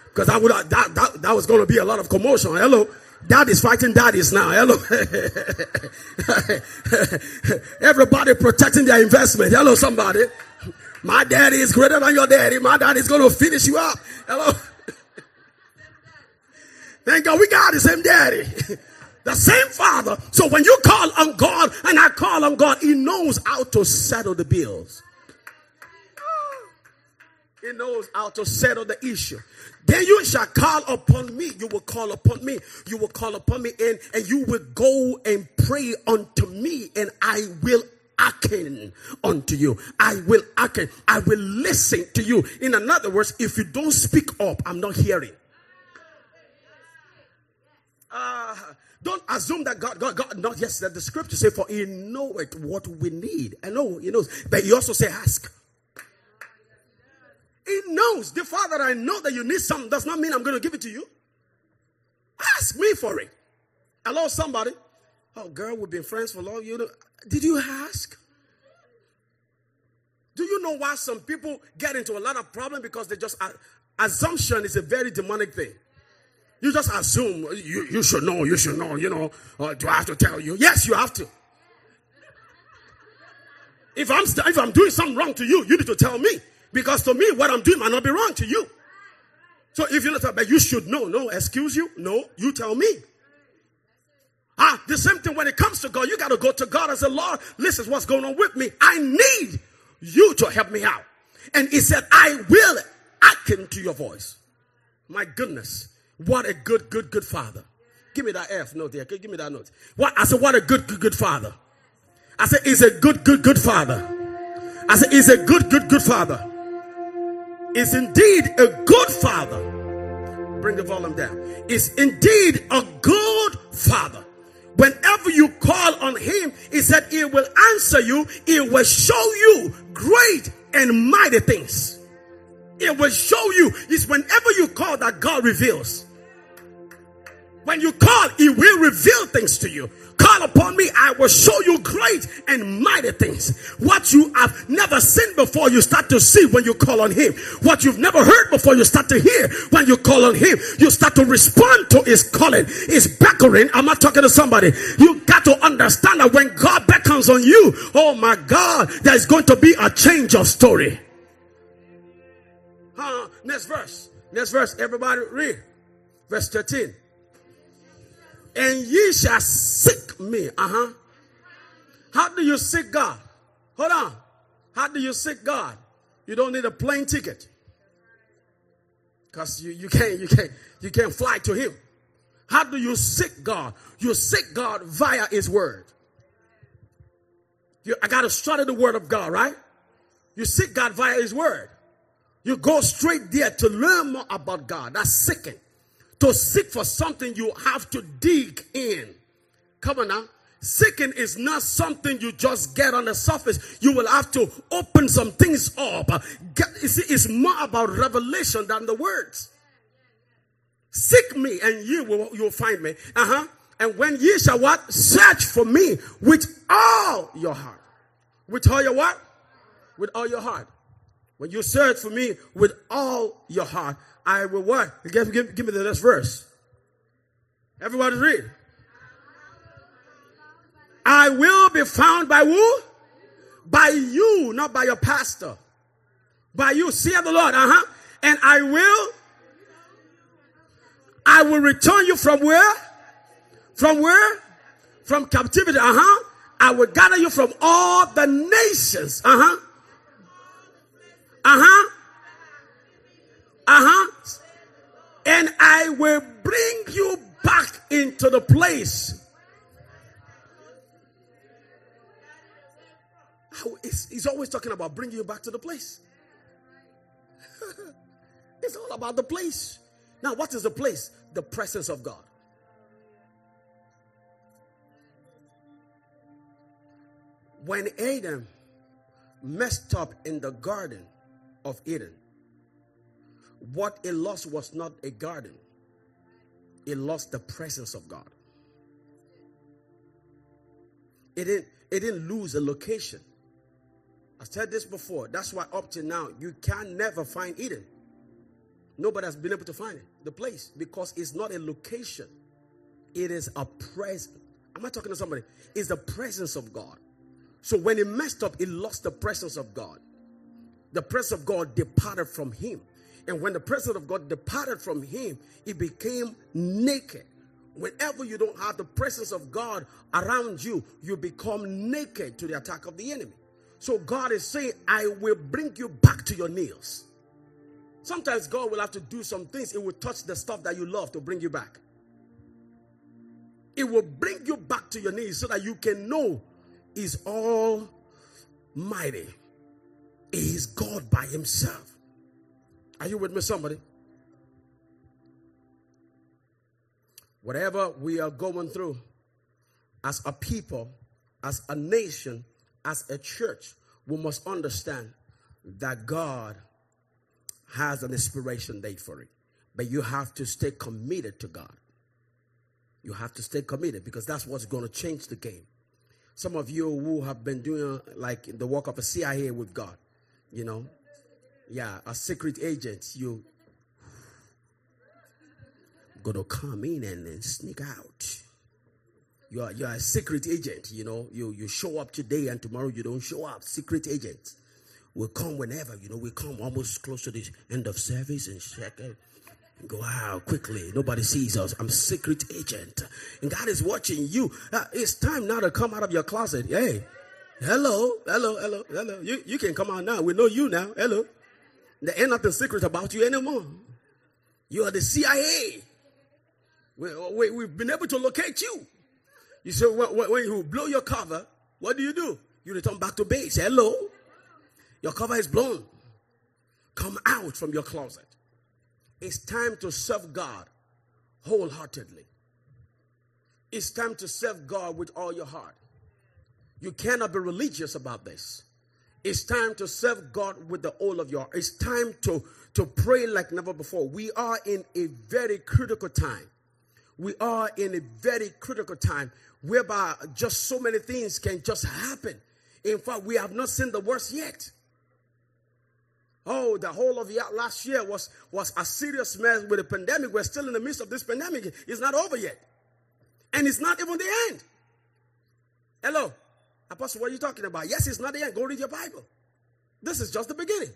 Because I would that, that that was going to be a lot of commotion. Hello. Dad is fighting daddies now. Hello. Everybody protecting their investment. Hello, somebody. My daddy is greater than your daddy. My daddy is going to finish you up. Hello. Thank God we got the same daddy. The same father. So when you call on God and I call on God, he knows how to settle the bills. He knows how to settle the issue. Then you shall call upon me. You will call upon me. You will call upon me and, and you will go and pray unto me and I will hearken unto you. I will hearken. I will listen to you. In another words, if you don't speak up, I'm not hearing. Uh, don't assume that God, God, God, not yes, that the scripture say, for he knoweth what we need. I know he knows, but he also say, ask. He knows. The Father, I know that you need something does not mean I'm going to give it to you. Ask me for it. Hello, somebody. Oh, girl, we've been friends for long. You know, did you ask? Do you know why some people get into a lot of problem because they just uh, assumption is a very demonic thing. You just assume you, you should know, you should know, you know. Uh, do I have to tell you? Yes, you have to. If I'm if I'm doing something wrong to you, you need to tell me. Because to me, what I'm doing might not be wrong to you. So if you not but you should know. No, excuse you. No, you tell me. Ah, the same thing when it comes to God. You got to go to God and say, Lord, listen what's going on with me. I need you to help me out. And he said, I will hearken to your voice. My goodness. What a good, good, good father. Give me that F note there. Give me that note. What? I said, what a good, good, good father. I said, he's a good, good, good father. I said, he's a good, good, good father is indeed a good father. Bring the volume down. Is indeed a good father. Whenever you call on him, he said he will answer you. He will show you great and mighty things. It will show you. Is whenever you call that God reveals. When you call, he will reveal things to you. Call upon me, I will show you great and mighty things. What you have never seen before, you start to see when you call on Him. What you've never heard before, you start to hear when you call on Him. You start to respond to His calling, His beckoning. I'm not talking to somebody. You got to understand that when God beckons on you, oh my God, there is going to be a change of story. Huh? Next verse. Next verse. Everybody read. Verse 13 and ye shall seek me. Uh huh. How do you seek God? Hold on. How do you seek God? You don't need a plane ticket. Because you, you can't you can't you can't fly to him. How do you seek God? You seek God via his word. You, I gotta study the word of God, right? You seek God via his word. You go straight there to learn more about God. That's seeking. To seek for something, you have to dig in. Come on now. Seeking is not something you just get on the surface. You will have to open some things up. Get, see, it's more about revelation than the words. Seek me and you will you'll find me. Uh-huh. And when ye shall what? Search for me with all your heart. With all your what? With all your heart. When you search for me with all your heart, I will what? Give, give, give me the next verse. Everybody read. I will be found by who? By you, not by your pastor. By you, see the Lord, uh-huh. And I will, I will return you from where? From where? From captivity. Uh huh. I will gather you from all the nations. Uh huh. Uh huh. Uh huh. Uh. And I will bring you back into the place. He's always talking about bringing you back to the place. it's all about the place. Now, what is the place? The presence of God. When Adam messed up in the garden of Eden, what it lost was not a garden, it lost the presence of God. It didn't, it didn't lose a location. I said this before. That's why up to now you can never find Eden. Nobody has been able to find it, the place, because it's not a location. It is a presence. Am I talking to somebody? It's the presence of God. So when it messed up, it lost the presence of God. The presence of God departed from him. And when the presence of God departed from him, he became naked. Whenever you don't have the presence of God around you, you become naked to the attack of the enemy. So God is saying, I will bring you back to your knees. Sometimes God will have to do some things. It will touch the stuff that you love to bring you back. It will bring you back to your knees so that you can know He's almighty. He is God by Himself. Are you with me, somebody? Whatever we are going through as a people, as a nation, as a church, we must understand that God has an expiration date for it. But you have to stay committed to God. You have to stay committed because that's what's going to change the game. Some of you who have been doing like the work of a CIA with God, you know, yeah, a secret agent, you gonna come in and, and sneak out. You are, you are a secret agent, you know. You, you show up today and tomorrow you don't show up. Secret agent will come whenever, you know. We come almost close to the end of service and check it. Go out quickly. Nobody sees us. I'm secret agent. And God is watching you. Uh, it's time now to come out of your closet. Hey, hello, hello, hello, hello. You, you can come out now. We know you now. Hello. There ain't nothing secret about you anymore. You are the CIA. We, we, we've been able to locate you. You say, when, when you blow your cover, what do you do? You return back to base. Hello. Your cover is blown. Come out from your closet. It's time to serve God wholeheartedly. It's time to serve God with all your heart. You cannot be religious about this. It's time to serve God with the all of your. It's time to, to pray like never before. We are in a very critical time. We are in a very critical time whereby just so many things can just happen. In fact, we have not seen the worst yet. Oh, the whole of last year was, was a serious mess with the pandemic. We're still in the midst of this pandemic. It's not over yet. And it's not even the end. Hello. Apostle, what are you talking about? Yes, it's not the end. Go read your Bible. This is just the beginning.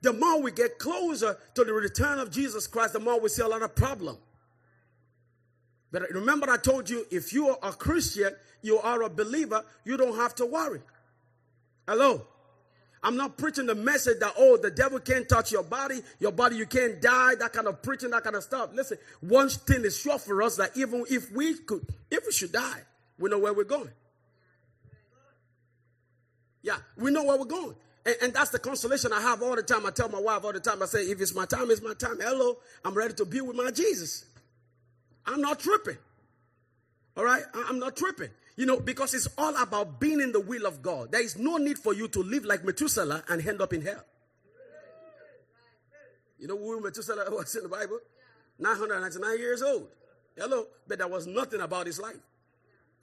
The more we get closer to the return of Jesus Christ, the more we see a lot of problem. But remember, I told you if you are a Christian, you are a believer, you don't have to worry. Hello? I'm not preaching the message that, oh, the devil can't touch your body, your body, you can't die, that kind of preaching, that kind of stuff. Listen, one thing is sure for us that even if we could, if we should die, we know where we're going. Yeah, we know where we're going. And, and, that's the consolation I have all the time. I tell my wife all the time, I say, if it's my time, it's my time. Hello, I'm ready to be with my Jesus. I'm not tripping. All right? I'm not tripping. You know, because it's all about being in the will of God. There is no need for you to live like Methuselah and end up in hell. You know who Methuselah was in the Bible? 999 years old. Hello. But there was nothing about his life.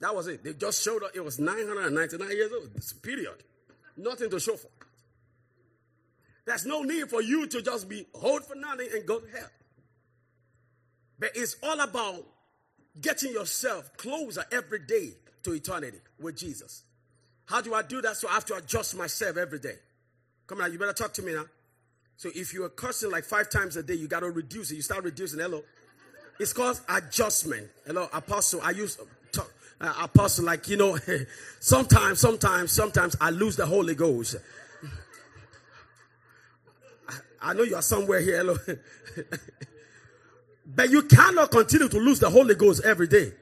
That was it. They just showed up. It was 999 years old. Period. Nothing to show for. There's no need for you to just be hold for nothing and go to hell. But it's all about getting yourself closer every day to eternity with Jesus. How do I do that? So I have to adjust myself every day. Come on, you better talk to me now. So if you're cursing like five times a day, you got to reduce it. You start reducing. Hello. It's called adjustment. Hello, apostle. I use uh, apostle like you know. sometimes, sometimes, sometimes I lose the Holy Ghost. I, I know you are somewhere here. Hello. but you cannot continue to lose the Holy Ghost every day.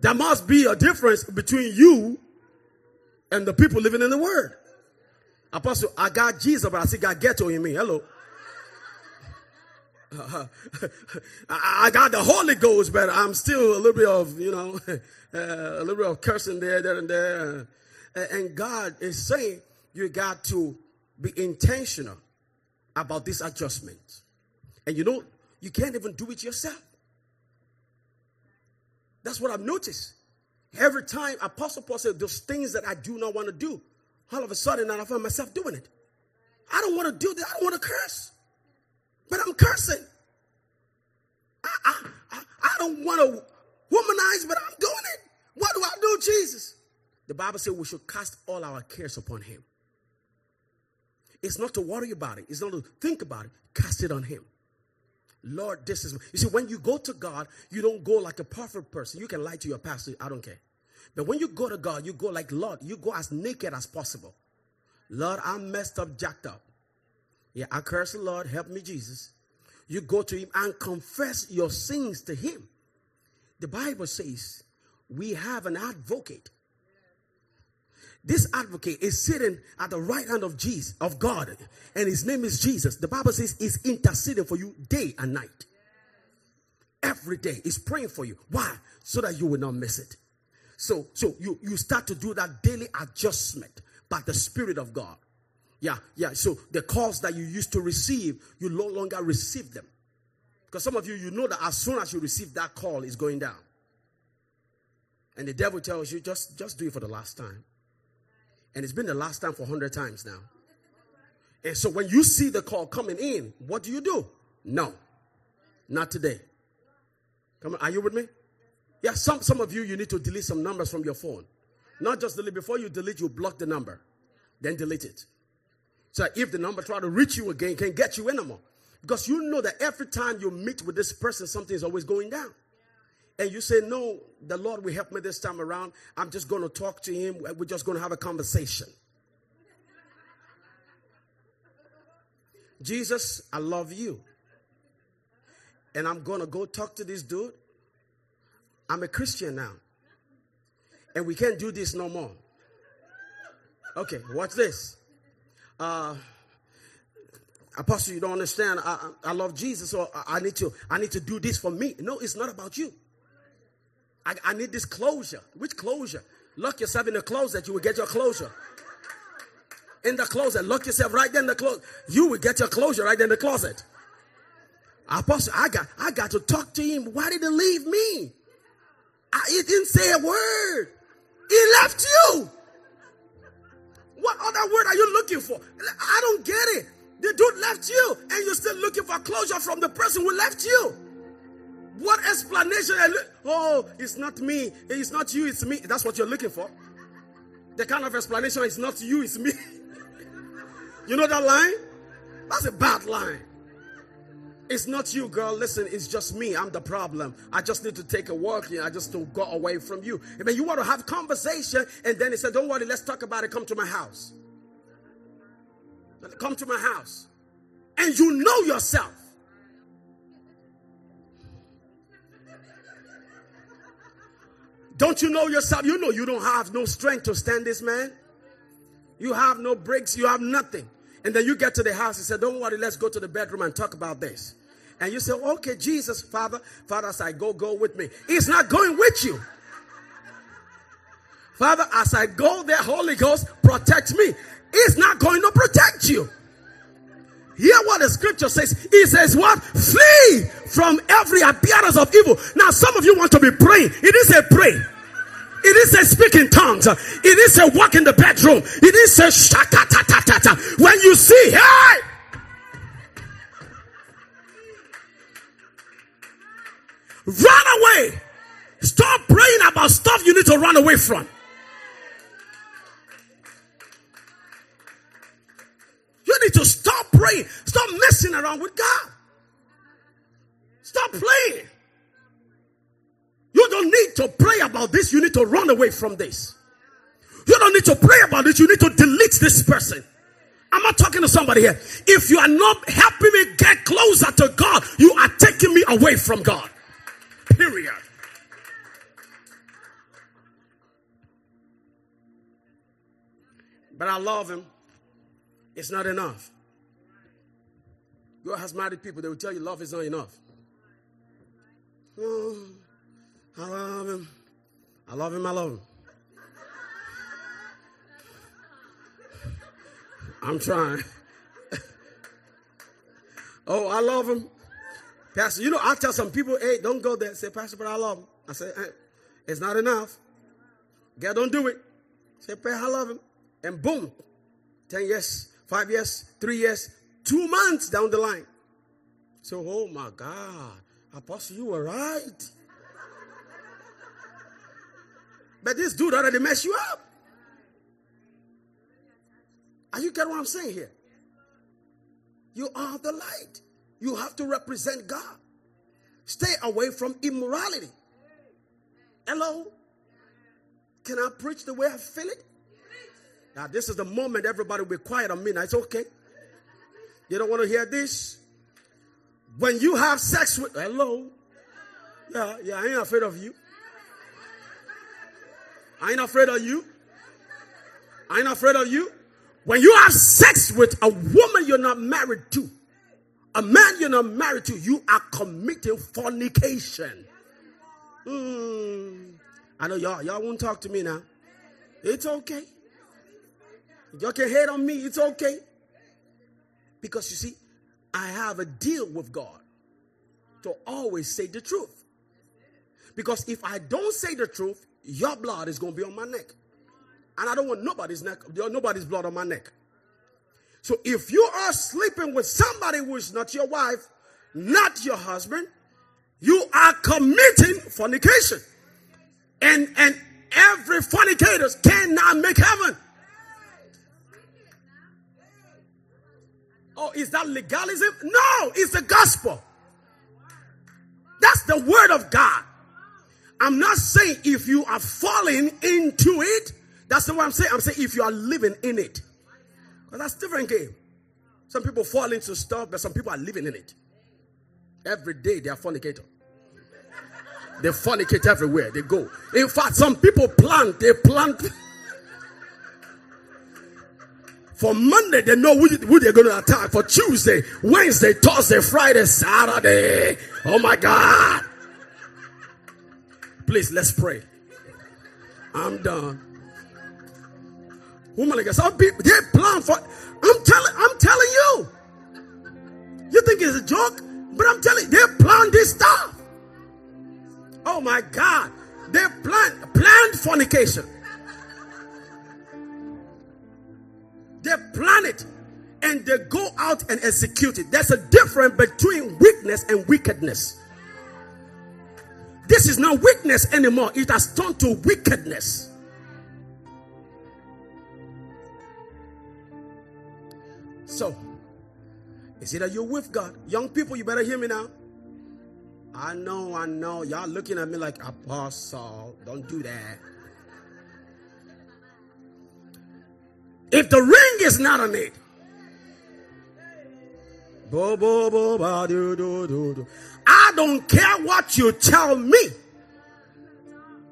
There must be a difference between you and the people living in the Word. Apostle, I got Jesus, but I still got ghetto in me. Hello. I got the Holy Ghost, but I'm still a little bit of, you know, uh, a little bit of cursing there, there, and there. And God is saying you got to be intentional about this adjustment. And you know, you can't even do it yourself. That's what I've noticed. Every time Apostle Paul said, those things that I do not want to do, all of a sudden I find myself doing it. I don't want to do that. I don't want to curse. But I'm cursing. I, I, I, don't want to womanize, but I'm doing it. What do I do, Jesus? The Bible says we should cast all our cares upon him. It's not to worry about it. It's not to think about it. Cast it on him. Lord, this is. You see, when you go to God, you don't go like a perfect person. You can lie to your pastor. I don't care. But when you go to God, you go like, Lord, you go as naked as possible. Lord, I'm messed up, jacked up. Yeah, I curse the Lord. Help me, Jesus. You go to Him and confess your sins to Him. The Bible says we have an advocate. This advocate is sitting at the right hand of Jesus, of God, and his name is Jesus. The Bible says he's interceding for you day and night. Every day, he's praying for you. Why? So that you will not miss it. So, so you, you start to do that daily adjustment by the Spirit of God. Yeah, yeah. So the calls that you used to receive, you no longer receive them. Because some of you, you know that as soon as you receive that call, it's going down. And the devil tells you, just, just do it for the last time. And it's been the last time for 100 times now. And so when you see the call coming in, what do you do? No, not today. Come on, are you with me? Yeah, some, some of you, you need to delete some numbers from your phone. Not just delete, before you delete, you block the number, then delete it. So if the number try to reach you again, can't get you anymore. Because you know that every time you meet with this person, something is always going down. And you say, No, the Lord will help me this time around. I'm just going to talk to him. We're just going to have a conversation. Jesus, I love you. And I'm going to go talk to this dude I'm a Christian now. And we can't do this no more. Okay, watch this. Uh, Apostle, you don't understand. I, I love Jesus, so I, I, need to I need to do this for me. No, it's not about you. I, I need this closure. Which closure? Lock yourself in the closet, you will get your closure. In the closet, lock yourself right there in the closet. You will get your closure right in the closet. Apostle, I got I got to talk to him. Why did he leave me? I, he didn't say a word. He left you. What other word are you looking for? I don't get it. The dude left you, and you're still looking for closure from the person who left you. What explanation? Oh, it's not me. It's not you. It's me. That's what you're looking for. The kind of explanation is not you. It's me. you know that line? That's a bad line. It's not you, girl. Listen, it's just me. I'm the problem. I just need to take a walk. You know, I just to go away from you. I mean, you want to have conversation, and then he said, "Don't worry, let's talk about it. Come to my house. Come to my house." And you know yourself. Don't you know yourself? You know you don't have no strength to stand this man. You have no brakes. You have nothing. And then you get to the house and say, Don't worry, let's go to the bedroom and talk about this. And you say, Okay, Jesus, Father, Father, as I go, go with me. He's not going with you. Father, as I go there, Holy Ghost, protect me. He's not going to protect you. Hear what the scripture says. He says, What? Flee from every appearance of evil. Now, some of you want to be praying. It is a pray. It is a speak in tongues. It is a walk in the bedroom. It is a shaka. When you see, hey! Run away. Stop praying about stuff you need to run away from. You need to stop praying. Stop messing around with God. Stop playing. You don't need to pray about this. You need to run away from this. You don't need to pray about it. You need to delete this person. I'm not talking to somebody here. If you are not helping me get closer to God, you are taking me away from God. Period. But I love him. It's not enough. God has married people, they will tell you love is not enough. Oh, I love him. I love him. I love him. I'm trying. oh, I love him. Pastor, you know, I tell some people, hey, don't go there. Say, Pastor, but I love him. I say, hey, it's not enough. God, don't do it. Say, Pastor, I love him. And boom, 10 years, 5 years, 3 years, 2 months down the line. So, oh my God, Apostle, you were right. But this dude already messed you up. Are you getting what I'm saying here? You are the light. You have to represent God. Stay away from immorality. Hello? Can I preach the way I feel it? Now, this is the moment everybody will be quiet on me. Now, it's okay. You don't want to hear this? When you have sex with, hello? Yeah, yeah, I ain't afraid of you. I ain't afraid of you. I ain't afraid of you. When you have sex with a woman you're not married to, a man you're not married to, you are committing fornication. Mm. I know y'all, y'all won't talk to me now. It's okay. Y'all can hate on me, it's okay. Because you see, I have a deal with God to always say the truth. Because if I don't say the truth, your blood is going to be on my neck. And I don't want nobody's neck, nobody's blood on my neck. So if you are sleeping with somebody who is not your wife, not your husband, you are committing fornication. And and every fornicator cannot make heaven. Oh, is that legalism? No, it's the gospel. That's the word of God. I'm not saying if you are falling into it, that's the way I'm saying. I'm saying if you are living in it. Because that's different game. Some people fall into stuff, but some people are living in it. Every day they are fornicator. They fornicate everywhere they go. In fact, some people plant, they plant. For Monday, they know who, who they're going to attack. For Tuesday, Wednesday, Thursday, Friday, Saturday. Oh my God. Please, let's pray. I'm done. Woman, like some people they plan for. I'm telling, I'm telling you. You think it's a joke, but I'm telling you, they plan this stuff. Oh my God, they plan planned fornication. They plan it and they go out and execute it. There's a difference between weakness and wickedness. This is not weakness anymore, it has turned to wickedness. So, is it that you're with God? Young people, you better hear me now. I know, I know. Y'all looking at me like apostle. Don't do that. If the ring is not on it, I don't care what you tell me.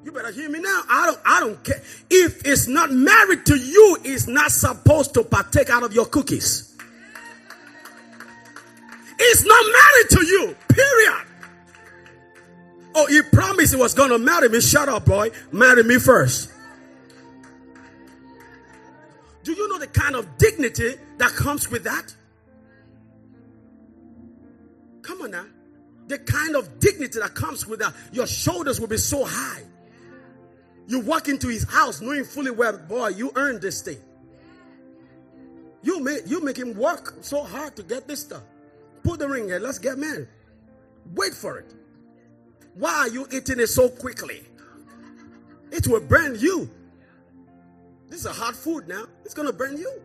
You better hear me now. I don't I don't care. If it's not married to you, it's not supposed to partake out of your cookies. It's not married to you. Period. Oh, he promised he was going to marry me. Shut up, boy. Marry me first. Do you know the kind of dignity that comes with that? Come on now. The kind of dignity that comes with that. Your shoulders will be so high. You walk into his house knowing fully well, boy, you earned this thing. You make you make him work so hard to get this stuff. Put the ring here. Let's get married. Wait for it. Why are you eating it so quickly? It will burn you. This is a hot food now. It's going to burn you.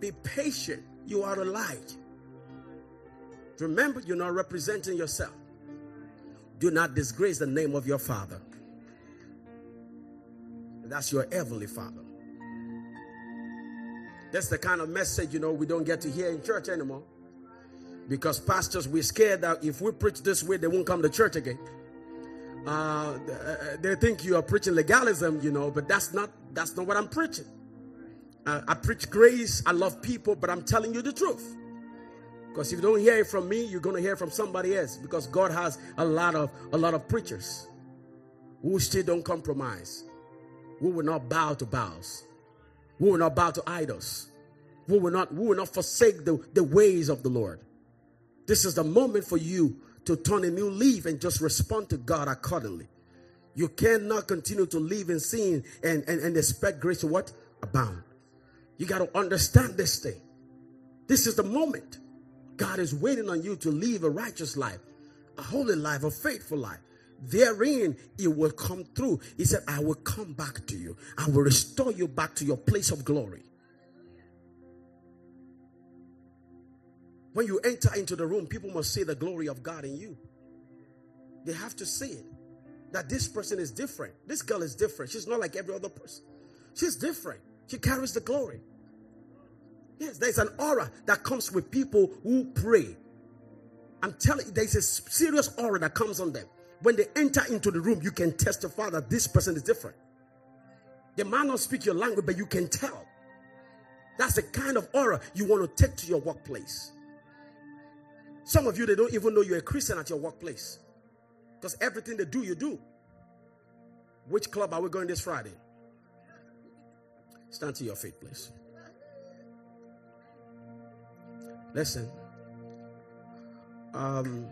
Be patient You are a light. Remember, you're not representing yourself. Do not disgrace the name of your Father. That's your heavenly Father. That's the kind of message, you know, we don't get to hear in church anymore. Because pastors, we're scared that if we preach this way, they won't come to church again. Uh, they think you are preaching legalism, you know, but that's not that's not what I'm preaching. Uh, I preach grace. I love people, but I'm telling you the truth. Because if you don't hear it from me, you're going to hear from somebody else. Because God has a lot of a lot of preachers who still don't compromise, who will not bow to bows, who will not bow to idols, who will not who will not forsake the, the ways of the Lord. This is the moment for you to turn a new leaf and just respond to God accordingly. You cannot continue to live in sin and, and, and expect grace to what? Abound. You got to understand this thing. This is the moment. God is waiting on you to live a righteous life, a holy life, a faithful life. Therein, it will come through. He said, I will come back to you. I will restore you back to your place of glory. When you enter into the room, people must see the glory of God in you. They have to see it. That this person is different. This girl is different. She's not like every other person. She's different. She carries the glory. Yes, there's an aura that comes with people who pray. I'm telling you, there's a serious aura that comes on them. When they enter into the room, you can testify that this person is different. They might not speak your language, but you can tell. That's the kind of aura you want to take to your workplace. Some of you, they don't even know you're a Christian at your workplace. Because everything they do, you do. Which club are we going this Friday? Stand to your feet, please. Listen. Um,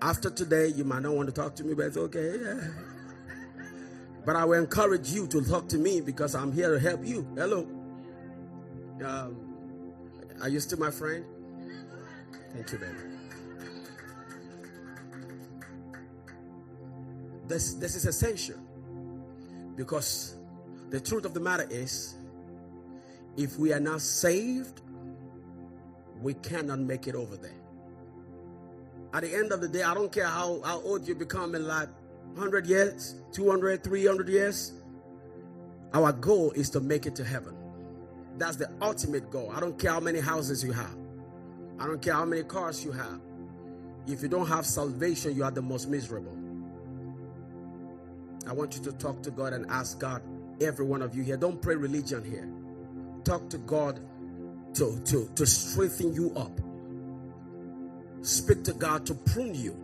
after today, you might not want to talk to me, but it's okay. Yeah. But I will encourage you to talk to me because I'm here to help you. Hello. Um, are you still my friend? Thank you, baby. This, this is essential because the truth of the matter is if we are not saved, we cannot make it over there. At the end of the day, I don't care how, how old you become in life 100 years, 200, 300 years. Our goal is to make it to heaven. That's the ultimate goal. I don't care how many houses you have. I don't care how many cars you have. If you don't have salvation, you are the most miserable. I want you to talk to God and ask God, every one of you here, don't pray religion here. Talk to God to, to, to strengthen you up. Speak to God to prune you.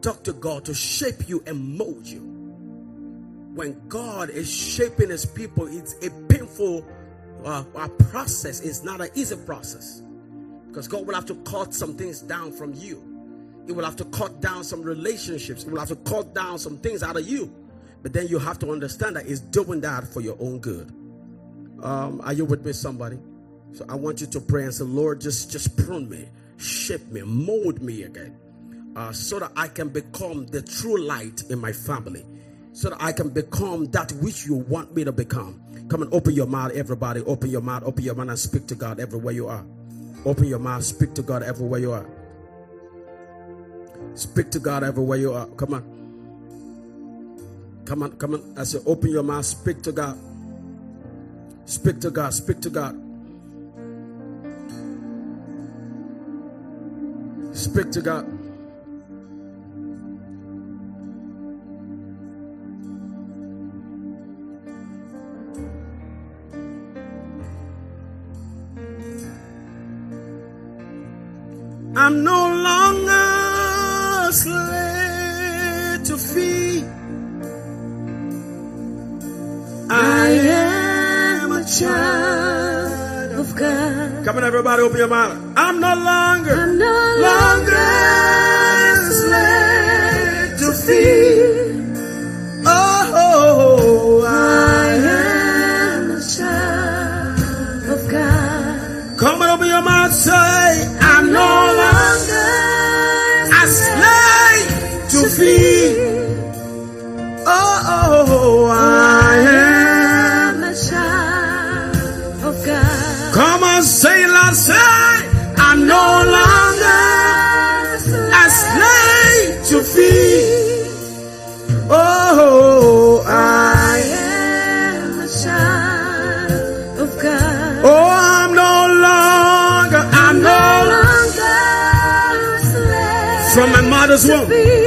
Talk to God to shape you and mold you. When God is shaping his people, it's a painful uh, process. It's not an easy process. Because God will have to cut some things down from you. He will have to cut down some relationships. He will have to cut down some things out of you. But then you have to understand that He's doing that for your own good. Um, are you with me, somebody? So I want you to pray and say, Lord, just, just prune me, shape me, mold me again. Uh, so that I can become the true light in my family. So that I can become that which you want me to become. Come and open your mouth, everybody. Open your mouth, open your mouth, and speak to God everywhere you are. Open your mouth. Speak to God everywhere you are. Speak to God everywhere you are. Come on. Come on, come on. I say, open your mouth. Speak to God. Speak to God. Speak to God. Speak to God. I'm no longer a slave to fear. I am a child. Come on, everybody, open your mouth. I'm no longer, I'm no longer slave to fear. Oh, I am a child of God. Come on, open your mouth, say, I'm no From my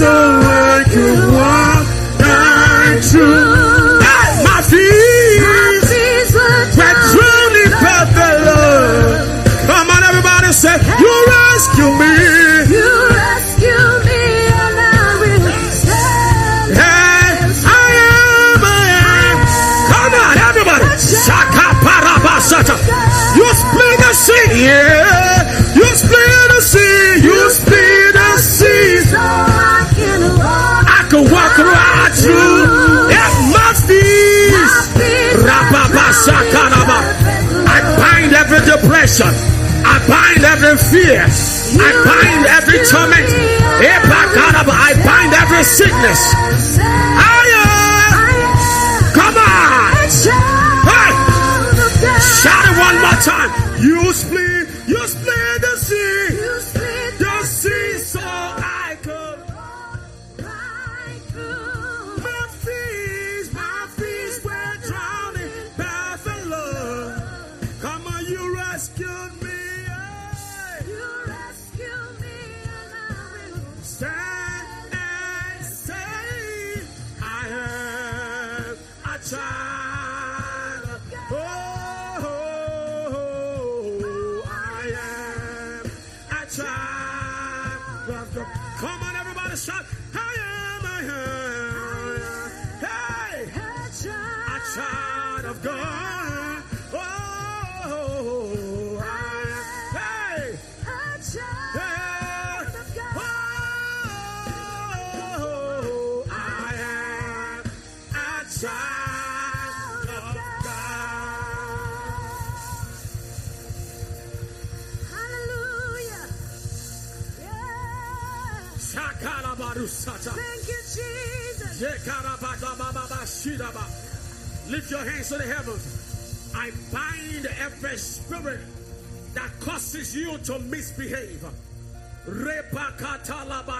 so I could walk through. Hey, my feet. Were truly the love. Come on, everybody say, You rescue me. You rescue me and I will stand. Hey, I am, Come on, everybody. Shaka parabasata. You split the sea. Yeah. You split I bind every depression. I bind every fear. I bind every torment. I bind every sickness. Higher. Come on. Hey. Shout it one more time.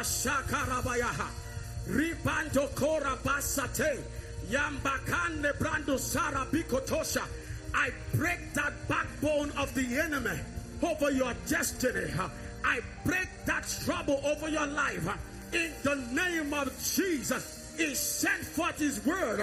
Repakatalabashakarabayaha. Ribando Kora korabasate. Yambakande brando sarabikotosha. I break that backbone of the enemy over your destiny. I break that trouble over your life. In the name of Jesus. He sent forth his word.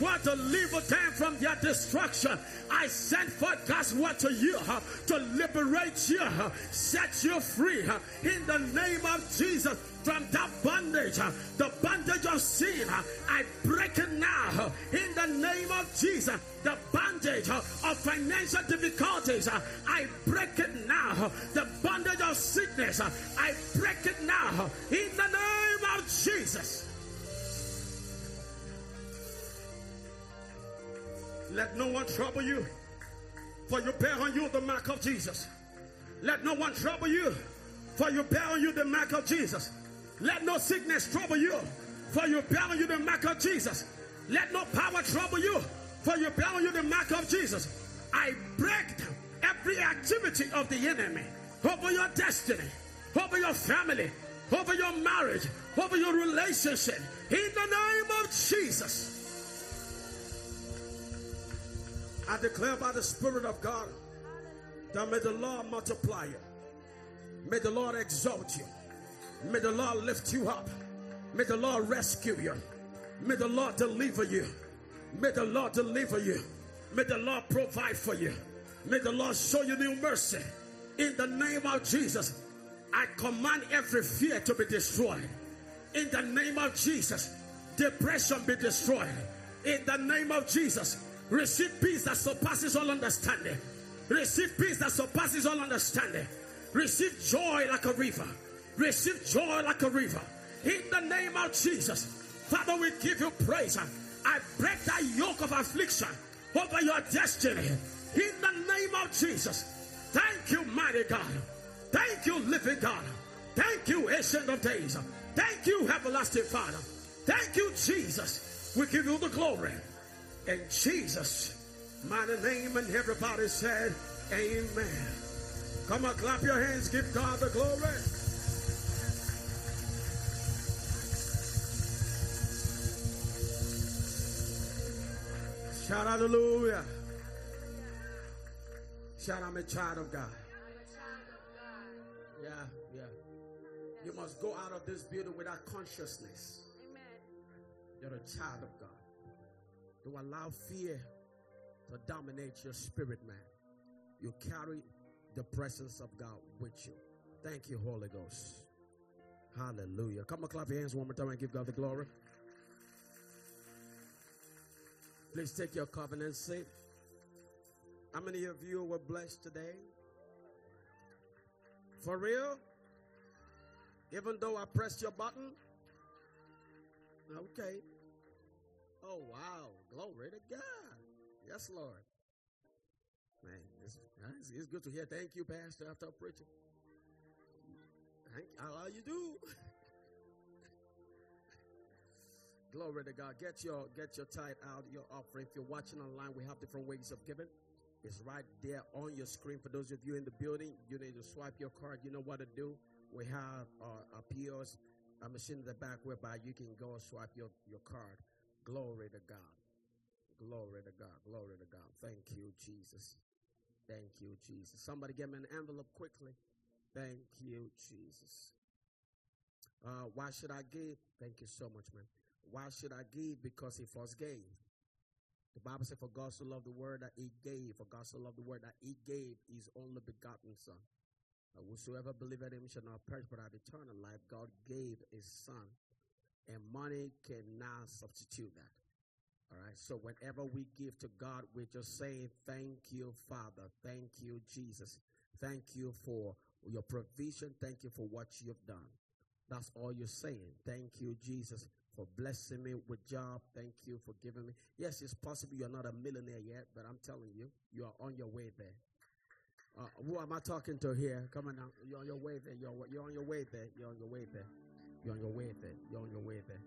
Word to deliver them from their destruction. I sent forth God's word to you to liberate you, set you free in the name of Jesus from that bondage, the bondage of sin. I break it now in the name of Jesus, the bondage of financial difficulties, I break it now. The bondage of sickness, I break it now. In the name of Jesus. Let no one trouble you, for you bear on you the mark of Jesus. Let no one trouble you, for you bear on you the mark of Jesus. Let no sickness trouble you, for you bear on you the mark of Jesus. Let no power trouble you, for you bear on you the mark of Jesus. I break every activity of the enemy over your destiny, over your family, over your marriage, over your relationship. In the name of Jesus. I declare by the Spirit of God that may the Lord multiply you. May the Lord exalt you. May the Lord lift you up. May the Lord rescue you. May the Lord deliver you. May the Lord deliver you. May the Lord provide for you. May the Lord show you new mercy. In the name of Jesus, I command every fear to be destroyed. In the name of Jesus, depression be destroyed. In the name of Jesus, receive peace that surpasses all understanding. Receive peace that surpasses all understanding. Receive joy like a river. Receive joy like a river. In the name of Jesus. Father, we give you praise. I break that yoke of affliction over your destiny. In the name of Jesus. Thank you, mighty God. Thank you, living God. Thank you, ancient of days. Thank you, everlasting Father. Thank you, Jesus. We give you the glory. In Jesus' mighty name, and everybody said, Amen. Come on, clap your hands, give God the glory. Shout out, hallelujah. Shout I'm a child of God. Yeah, yeah. You must go out of this building with that consciousness. You're a child of God. Don't allow fear to dominate your spirit, man. You carry the presence of God with you. Thank you, Holy Ghost. Hallelujah. Come on, clap your hands one more time and give God the glory. Please take your covenant seat. How many of you were blessed today? For real? Even though I pressed your button? Okay. Oh, wow. Glory to God. Yes, Lord. Man, it's, it's, good to hear. Thank you, Pastor, after preaching. Thank all you do. Glory to God. Get your get your tithe out, your offering. If you're watching online, we have different ways of giving. It's right there on your screen. For those of you in the building, you need to swipe your card. You know what to do. We have uh, a POS a machine in the back whereby you can go and swipe your, your card. Glory to God. Glory to God. Glory to God. Thank you, Jesus. Thank you, Jesus. Somebody get me an envelope quickly. Thank you, Jesus. Uh, why should I give? Thank you so much, man. Why should I give? Because he first gave. The Bible said, For God so loved the word that he gave. For God so loved the word that he gave his only begotten son. Uh, whosoever believeth him shall not perish but have eternal life. God gave his son. And money cannot substitute that. All right. So whenever we give to God, we're just saying, Thank you, Father. Thank you, Jesus. Thank you for your provision. Thank you for what you've done. That's all you're saying. Thank you, Jesus, for blessing me with job. Thank you for giving me. Yes, it's possible you're not a millionaire yet, but I'm telling you, you are on your way there. Uh, who am I talking to here? Come on now. You're on your way there. You're, you're on your way there. You're on your way there. You're on your way there. You're on your way there.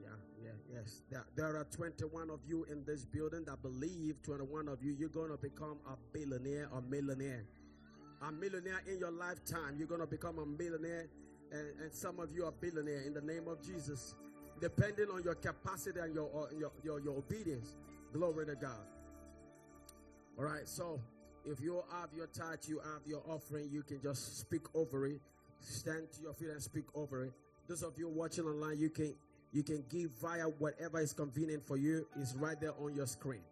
Yeah, yeah, yes. There, there are 21 of you in this building that believe 21 of you, you're going to become a billionaire or millionaire. A millionaire in your lifetime. You're going to become a millionaire, and, and some of you are billionaire in the name of Jesus, depending on your capacity and your, uh, your, your, your obedience. Glory to God. All right, so if you have your tithe, you have your offering, you can just speak over it. Stand to your feet and speak over it. Those of you watching online, you can you can give via whatever is convenient for you. It's right there on your screen.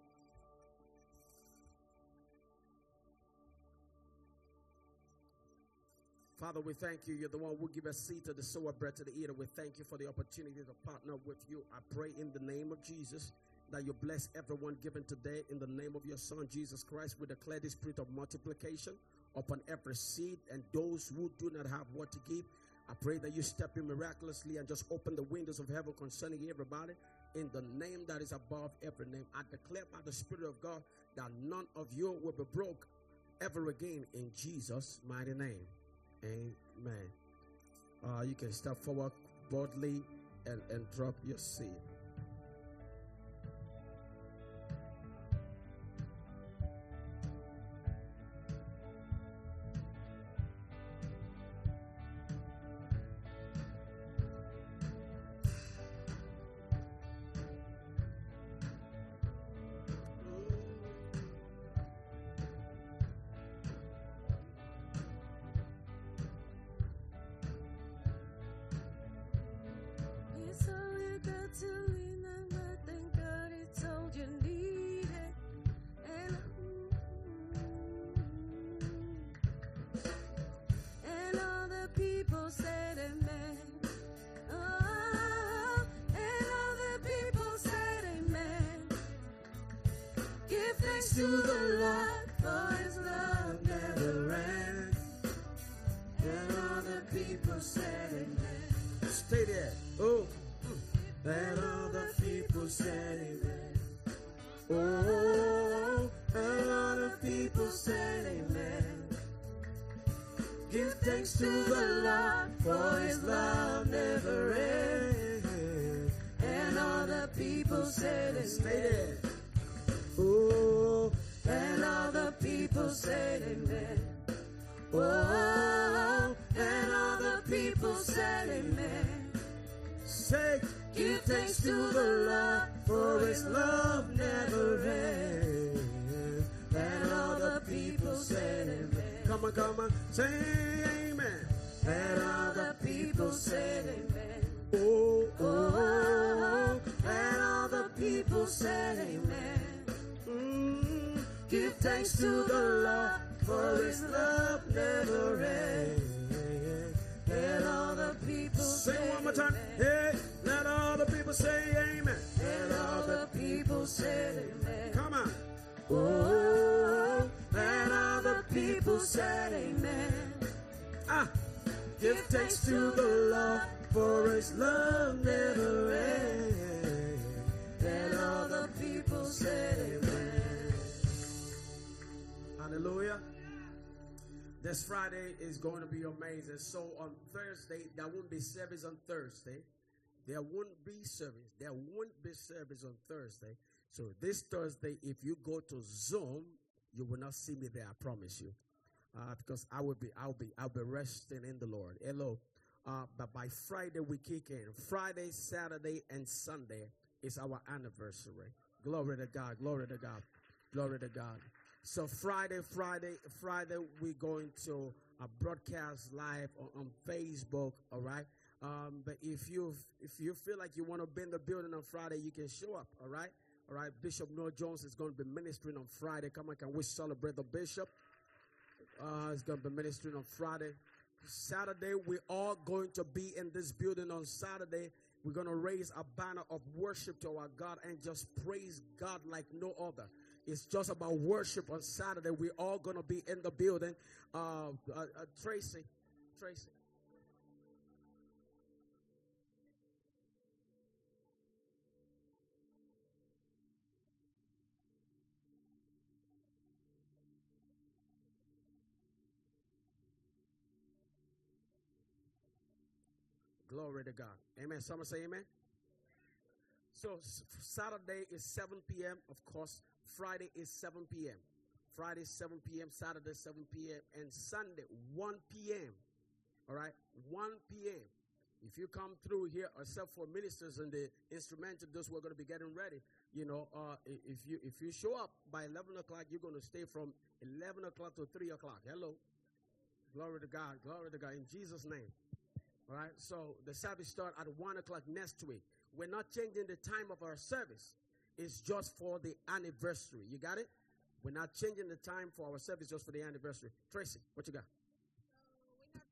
Father, we thank you. You're the one who give us seed to the sower, bread to the eater. We thank you for the opportunity to partner with you. I pray in the name of Jesus that you bless everyone given today in the name of your Son, Jesus Christ. We declare the spirit of multiplication upon every seed and those who do not have what to give. I pray that you step in miraculously and just open the windows of heaven concerning everybody in the name that is above every name. I declare by the Spirit of God that none of you will be broke ever again in Jesus' mighty name. Amen. Uh, you can step forward boldly and, and drop your seed. Oh, and all the people said amen. Give thanks to the Lord for his love never ends. And all the people said oh, amen. Oh. And all the people said amen. Oh, and all the people said amen. Say, Give thanks to the Lord for his love never ends. And all the people said amen. come on, come on. Say amen. And all the people said amen. Oh, Oh, oh. and all the people said amen. Mm. Give thanks to the Lord for his love never ends. And all the people Say it one more time. amen. Hey, let all the people say amen. And all the people said amen. Come on. Oh, and all the people said amen. Ah, give thanks to the Lord for his love never ends. And all the people said amen. Hallelujah. This Friday is going to be amazing. So on Thursday, there won't be service on Thursday. There won't be service. There won't be service on Thursday. So this Thursday, if you go to Zoom, you will not see me there. I promise you, uh, because I will be, I'll be, I'll be resting in the Lord. Hello. Uh, but by Friday we kick in. Friday, Saturday, and Sunday is our anniversary. Glory to God. Glory to God. Glory to God. So Friday, Friday, Friday, we're going to uh, broadcast live on, on Facebook. All right. Um, but if you if you feel like you want to be in the building on Friday, you can show up. All right. All right. Bishop Noah Jones is going to be ministering on Friday. Come on, can we celebrate the bishop? Uh, he's going to be ministering on Friday. Saturday, we're all going to be in this building on Saturday. We're going to raise a banner of worship to our God and just praise God like no other. It's just about worship on Saturday. We're all going to be in the building. Uh, uh, uh, Tracy, Tracy. Glory to God. Amen. Someone say amen. So Saturday is 7 p.m. Of course, Friday is 7 p.m. Friday 7 p.m. Saturday 7 p.m. and Sunday 1 p.m. All right, 1 p.m. If you come through here, except for ministers and the instrumentalists, we're going to be getting ready, you know, uh, if you if you show up by 11 o'clock, you're going to stay from 11 o'clock to 3 o'clock. Hello, glory to God, glory to God, in Jesus' name. All right, so the service start at 1 o'clock next week. We're not changing the time of our service. It's just for the anniversary. You got it? We're not changing the time for our service just for the anniversary. Tracy, what you got?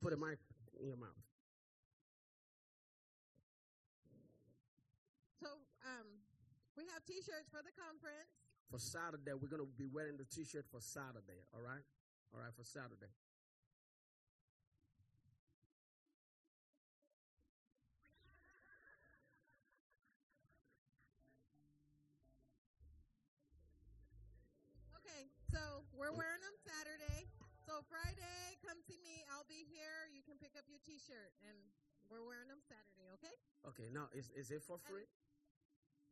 Put a mic in your mouth. So um, we have T-shirts for the conference. For Saturday, we're going to be wearing the t shirt for Saturday. All right? All right, for Saturday. So Friday, come see me. I'll be here. You can pick up your T-shirt, and we're wearing them Saturday. Okay? Okay, now, is, is it for free?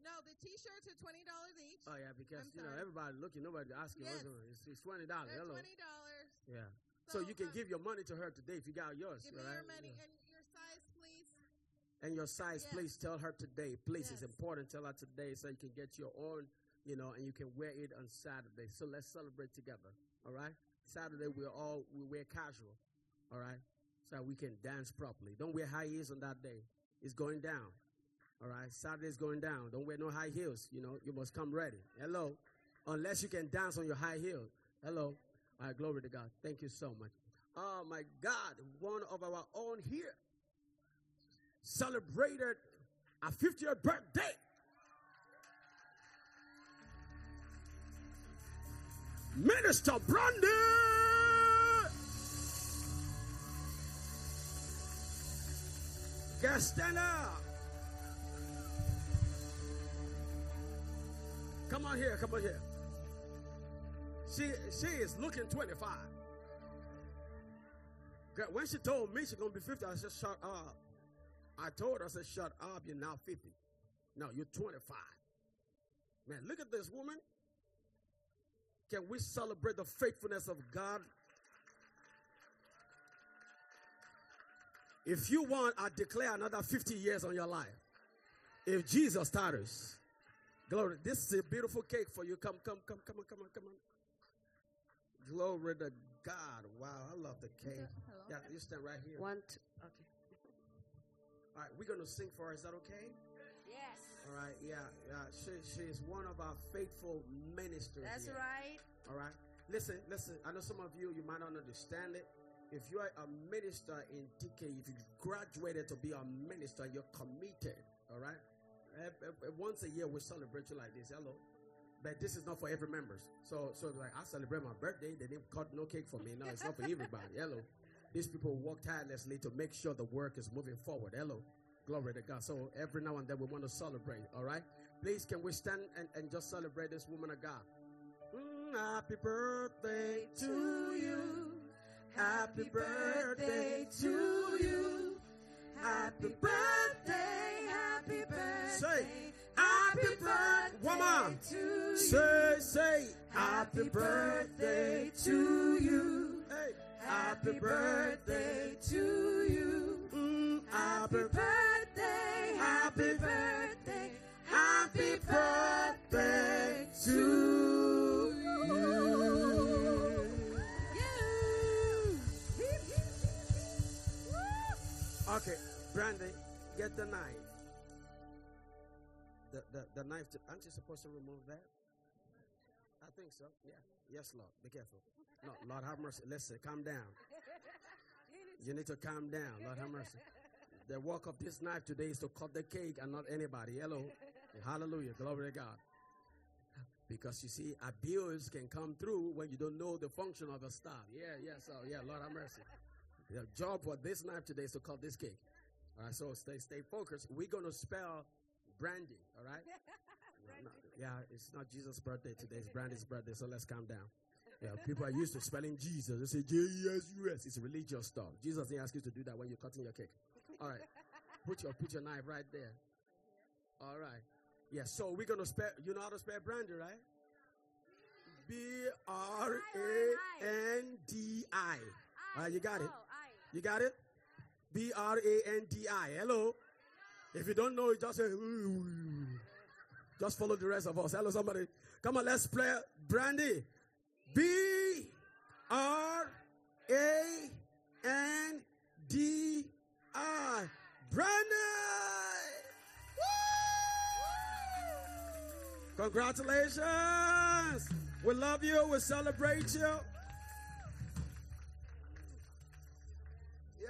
No, the T-shirts are twenty dollars each. Oh, yeah, because, I'm you know, everybody looking, nobody asking. Yes. It's, it's $20. They're Hello. twenty dollars. Yeah. So, So, you can uh, give your money to her today if you got yours. Give me your money Yeah. and your size, please. And your size, Yes. please tell her today. Please, it's important. Tell her today so you can get your own, you know, and you can wear it on Saturday. So let's celebrate together. All right. Saturday we're all we wear casual. All right. So we can dance properly. Don't wear high heels on that day. It's going down. All right. Saturday's going down. Don't wear no high heels. You know, you must come ready. Hello. Unless you can dance on your high heels. Hello. All right. Glory to God. Thank you so much. Oh my God. One of our own here celebrated a 50th birthday. Minister Brandi. Gastena. Come on here, come on here. She she is looking 25. When she told me she's gonna be 50, I said, shut up. I told her, I said, shut up, you're now 50. No, you're 25. Man, look at this woman. Can we celebrate the faithfulness of God? If you want, I declare another 50 years on your life. If Jesus tarries. Glory. This is a beautiful cake for you. Come, come, come, come on, come on, come on. Glory to God. Wow, I love the cake. Hello? Yeah, you stand right here. One, two, okay. All right, we're going to sing for her. Is that okay? All right, yeah, yeah. She, she is one of our faithful ministers. That's here. right. All right. Listen, listen. I know some of you, you might not understand it. If you are a minister in DK, if you graduated to be a minister, you're committed. All right. Once a year, we celebrate you like this. Hello. But this is not for every members. So, so like I celebrate my birthday, they didn't cut no cake for me. No, it's not for everybody. Hello. These people work tirelessly to make sure the work is moving forward. Hello. Glory to God. So every now and then we want to celebrate. All right. Please, can we stand and, and just celebrate this woman of God? Mm, happy birthday to you. Happy birthday to you. Happy birthday. Happy birthday. Say, happy birthday. Woman. Say, say, happy birthday to you. Hey, happy birthday to you. Mm, happy birthday. Brandi, get the knife. The, the, the knife, to, aren't you supposed to remove that? I think so, yeah. Yes, Lord, be careful. No, Lord, have mercy. Listen, calm down. You need to calm down, Lord, have mercy. The work of this knife today is to cut the cake and not anybody. Hello. Hallelujah. Glory to God. Because you see, abuse can come through when you don't know the function of the staff. Yeah, yeah, so yeah, Lord have mercy. The job for this knife today is to cut this cake. All right, so stay stay focused. We're gonna spell Brandi, all right? No, no, yeah, it's not Jesus' birthday today, it's Brandi's birthday, so let's calm down. Yeah, people are used to spelling Jesus. They say J E S U S. It's religious stuff. Jesus didn't ask you to do that when you're cutting your cake. All right. Put your put your knife right there. All right. Yeah, so we're gonna spell you know how to spell Brandi, right? B R A N D I. All right, you got it. Oh, you got it? B R A N D I. Hello. If you don't know just say just follow the rest of us. Hello, somebody. Come on, let's play Brandi. B R A N D I. Brandi. Woo! Congratulations. We love you. We celebrate you.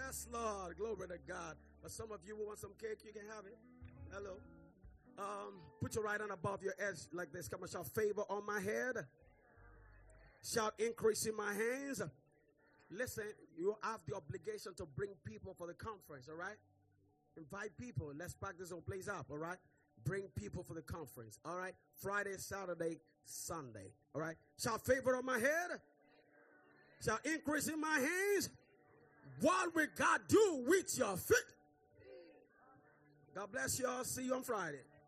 Yes, Lord. Glory to God. But some of you who want some cake, you can have it. Hello. Um, put your right hand above your edge like this. Come on, shout favor on my head. Shout increase in my hands. Listen, you have the obligation to bring people for the conference, all right? Invite people. Let's practice on place up, all right? Bring people for the conference, all right? Friday, Saturday, Sunday, all right? Shall favor on my head? Shall increase in my hands? What will God do with your feet? God bless you all. See you on Friday.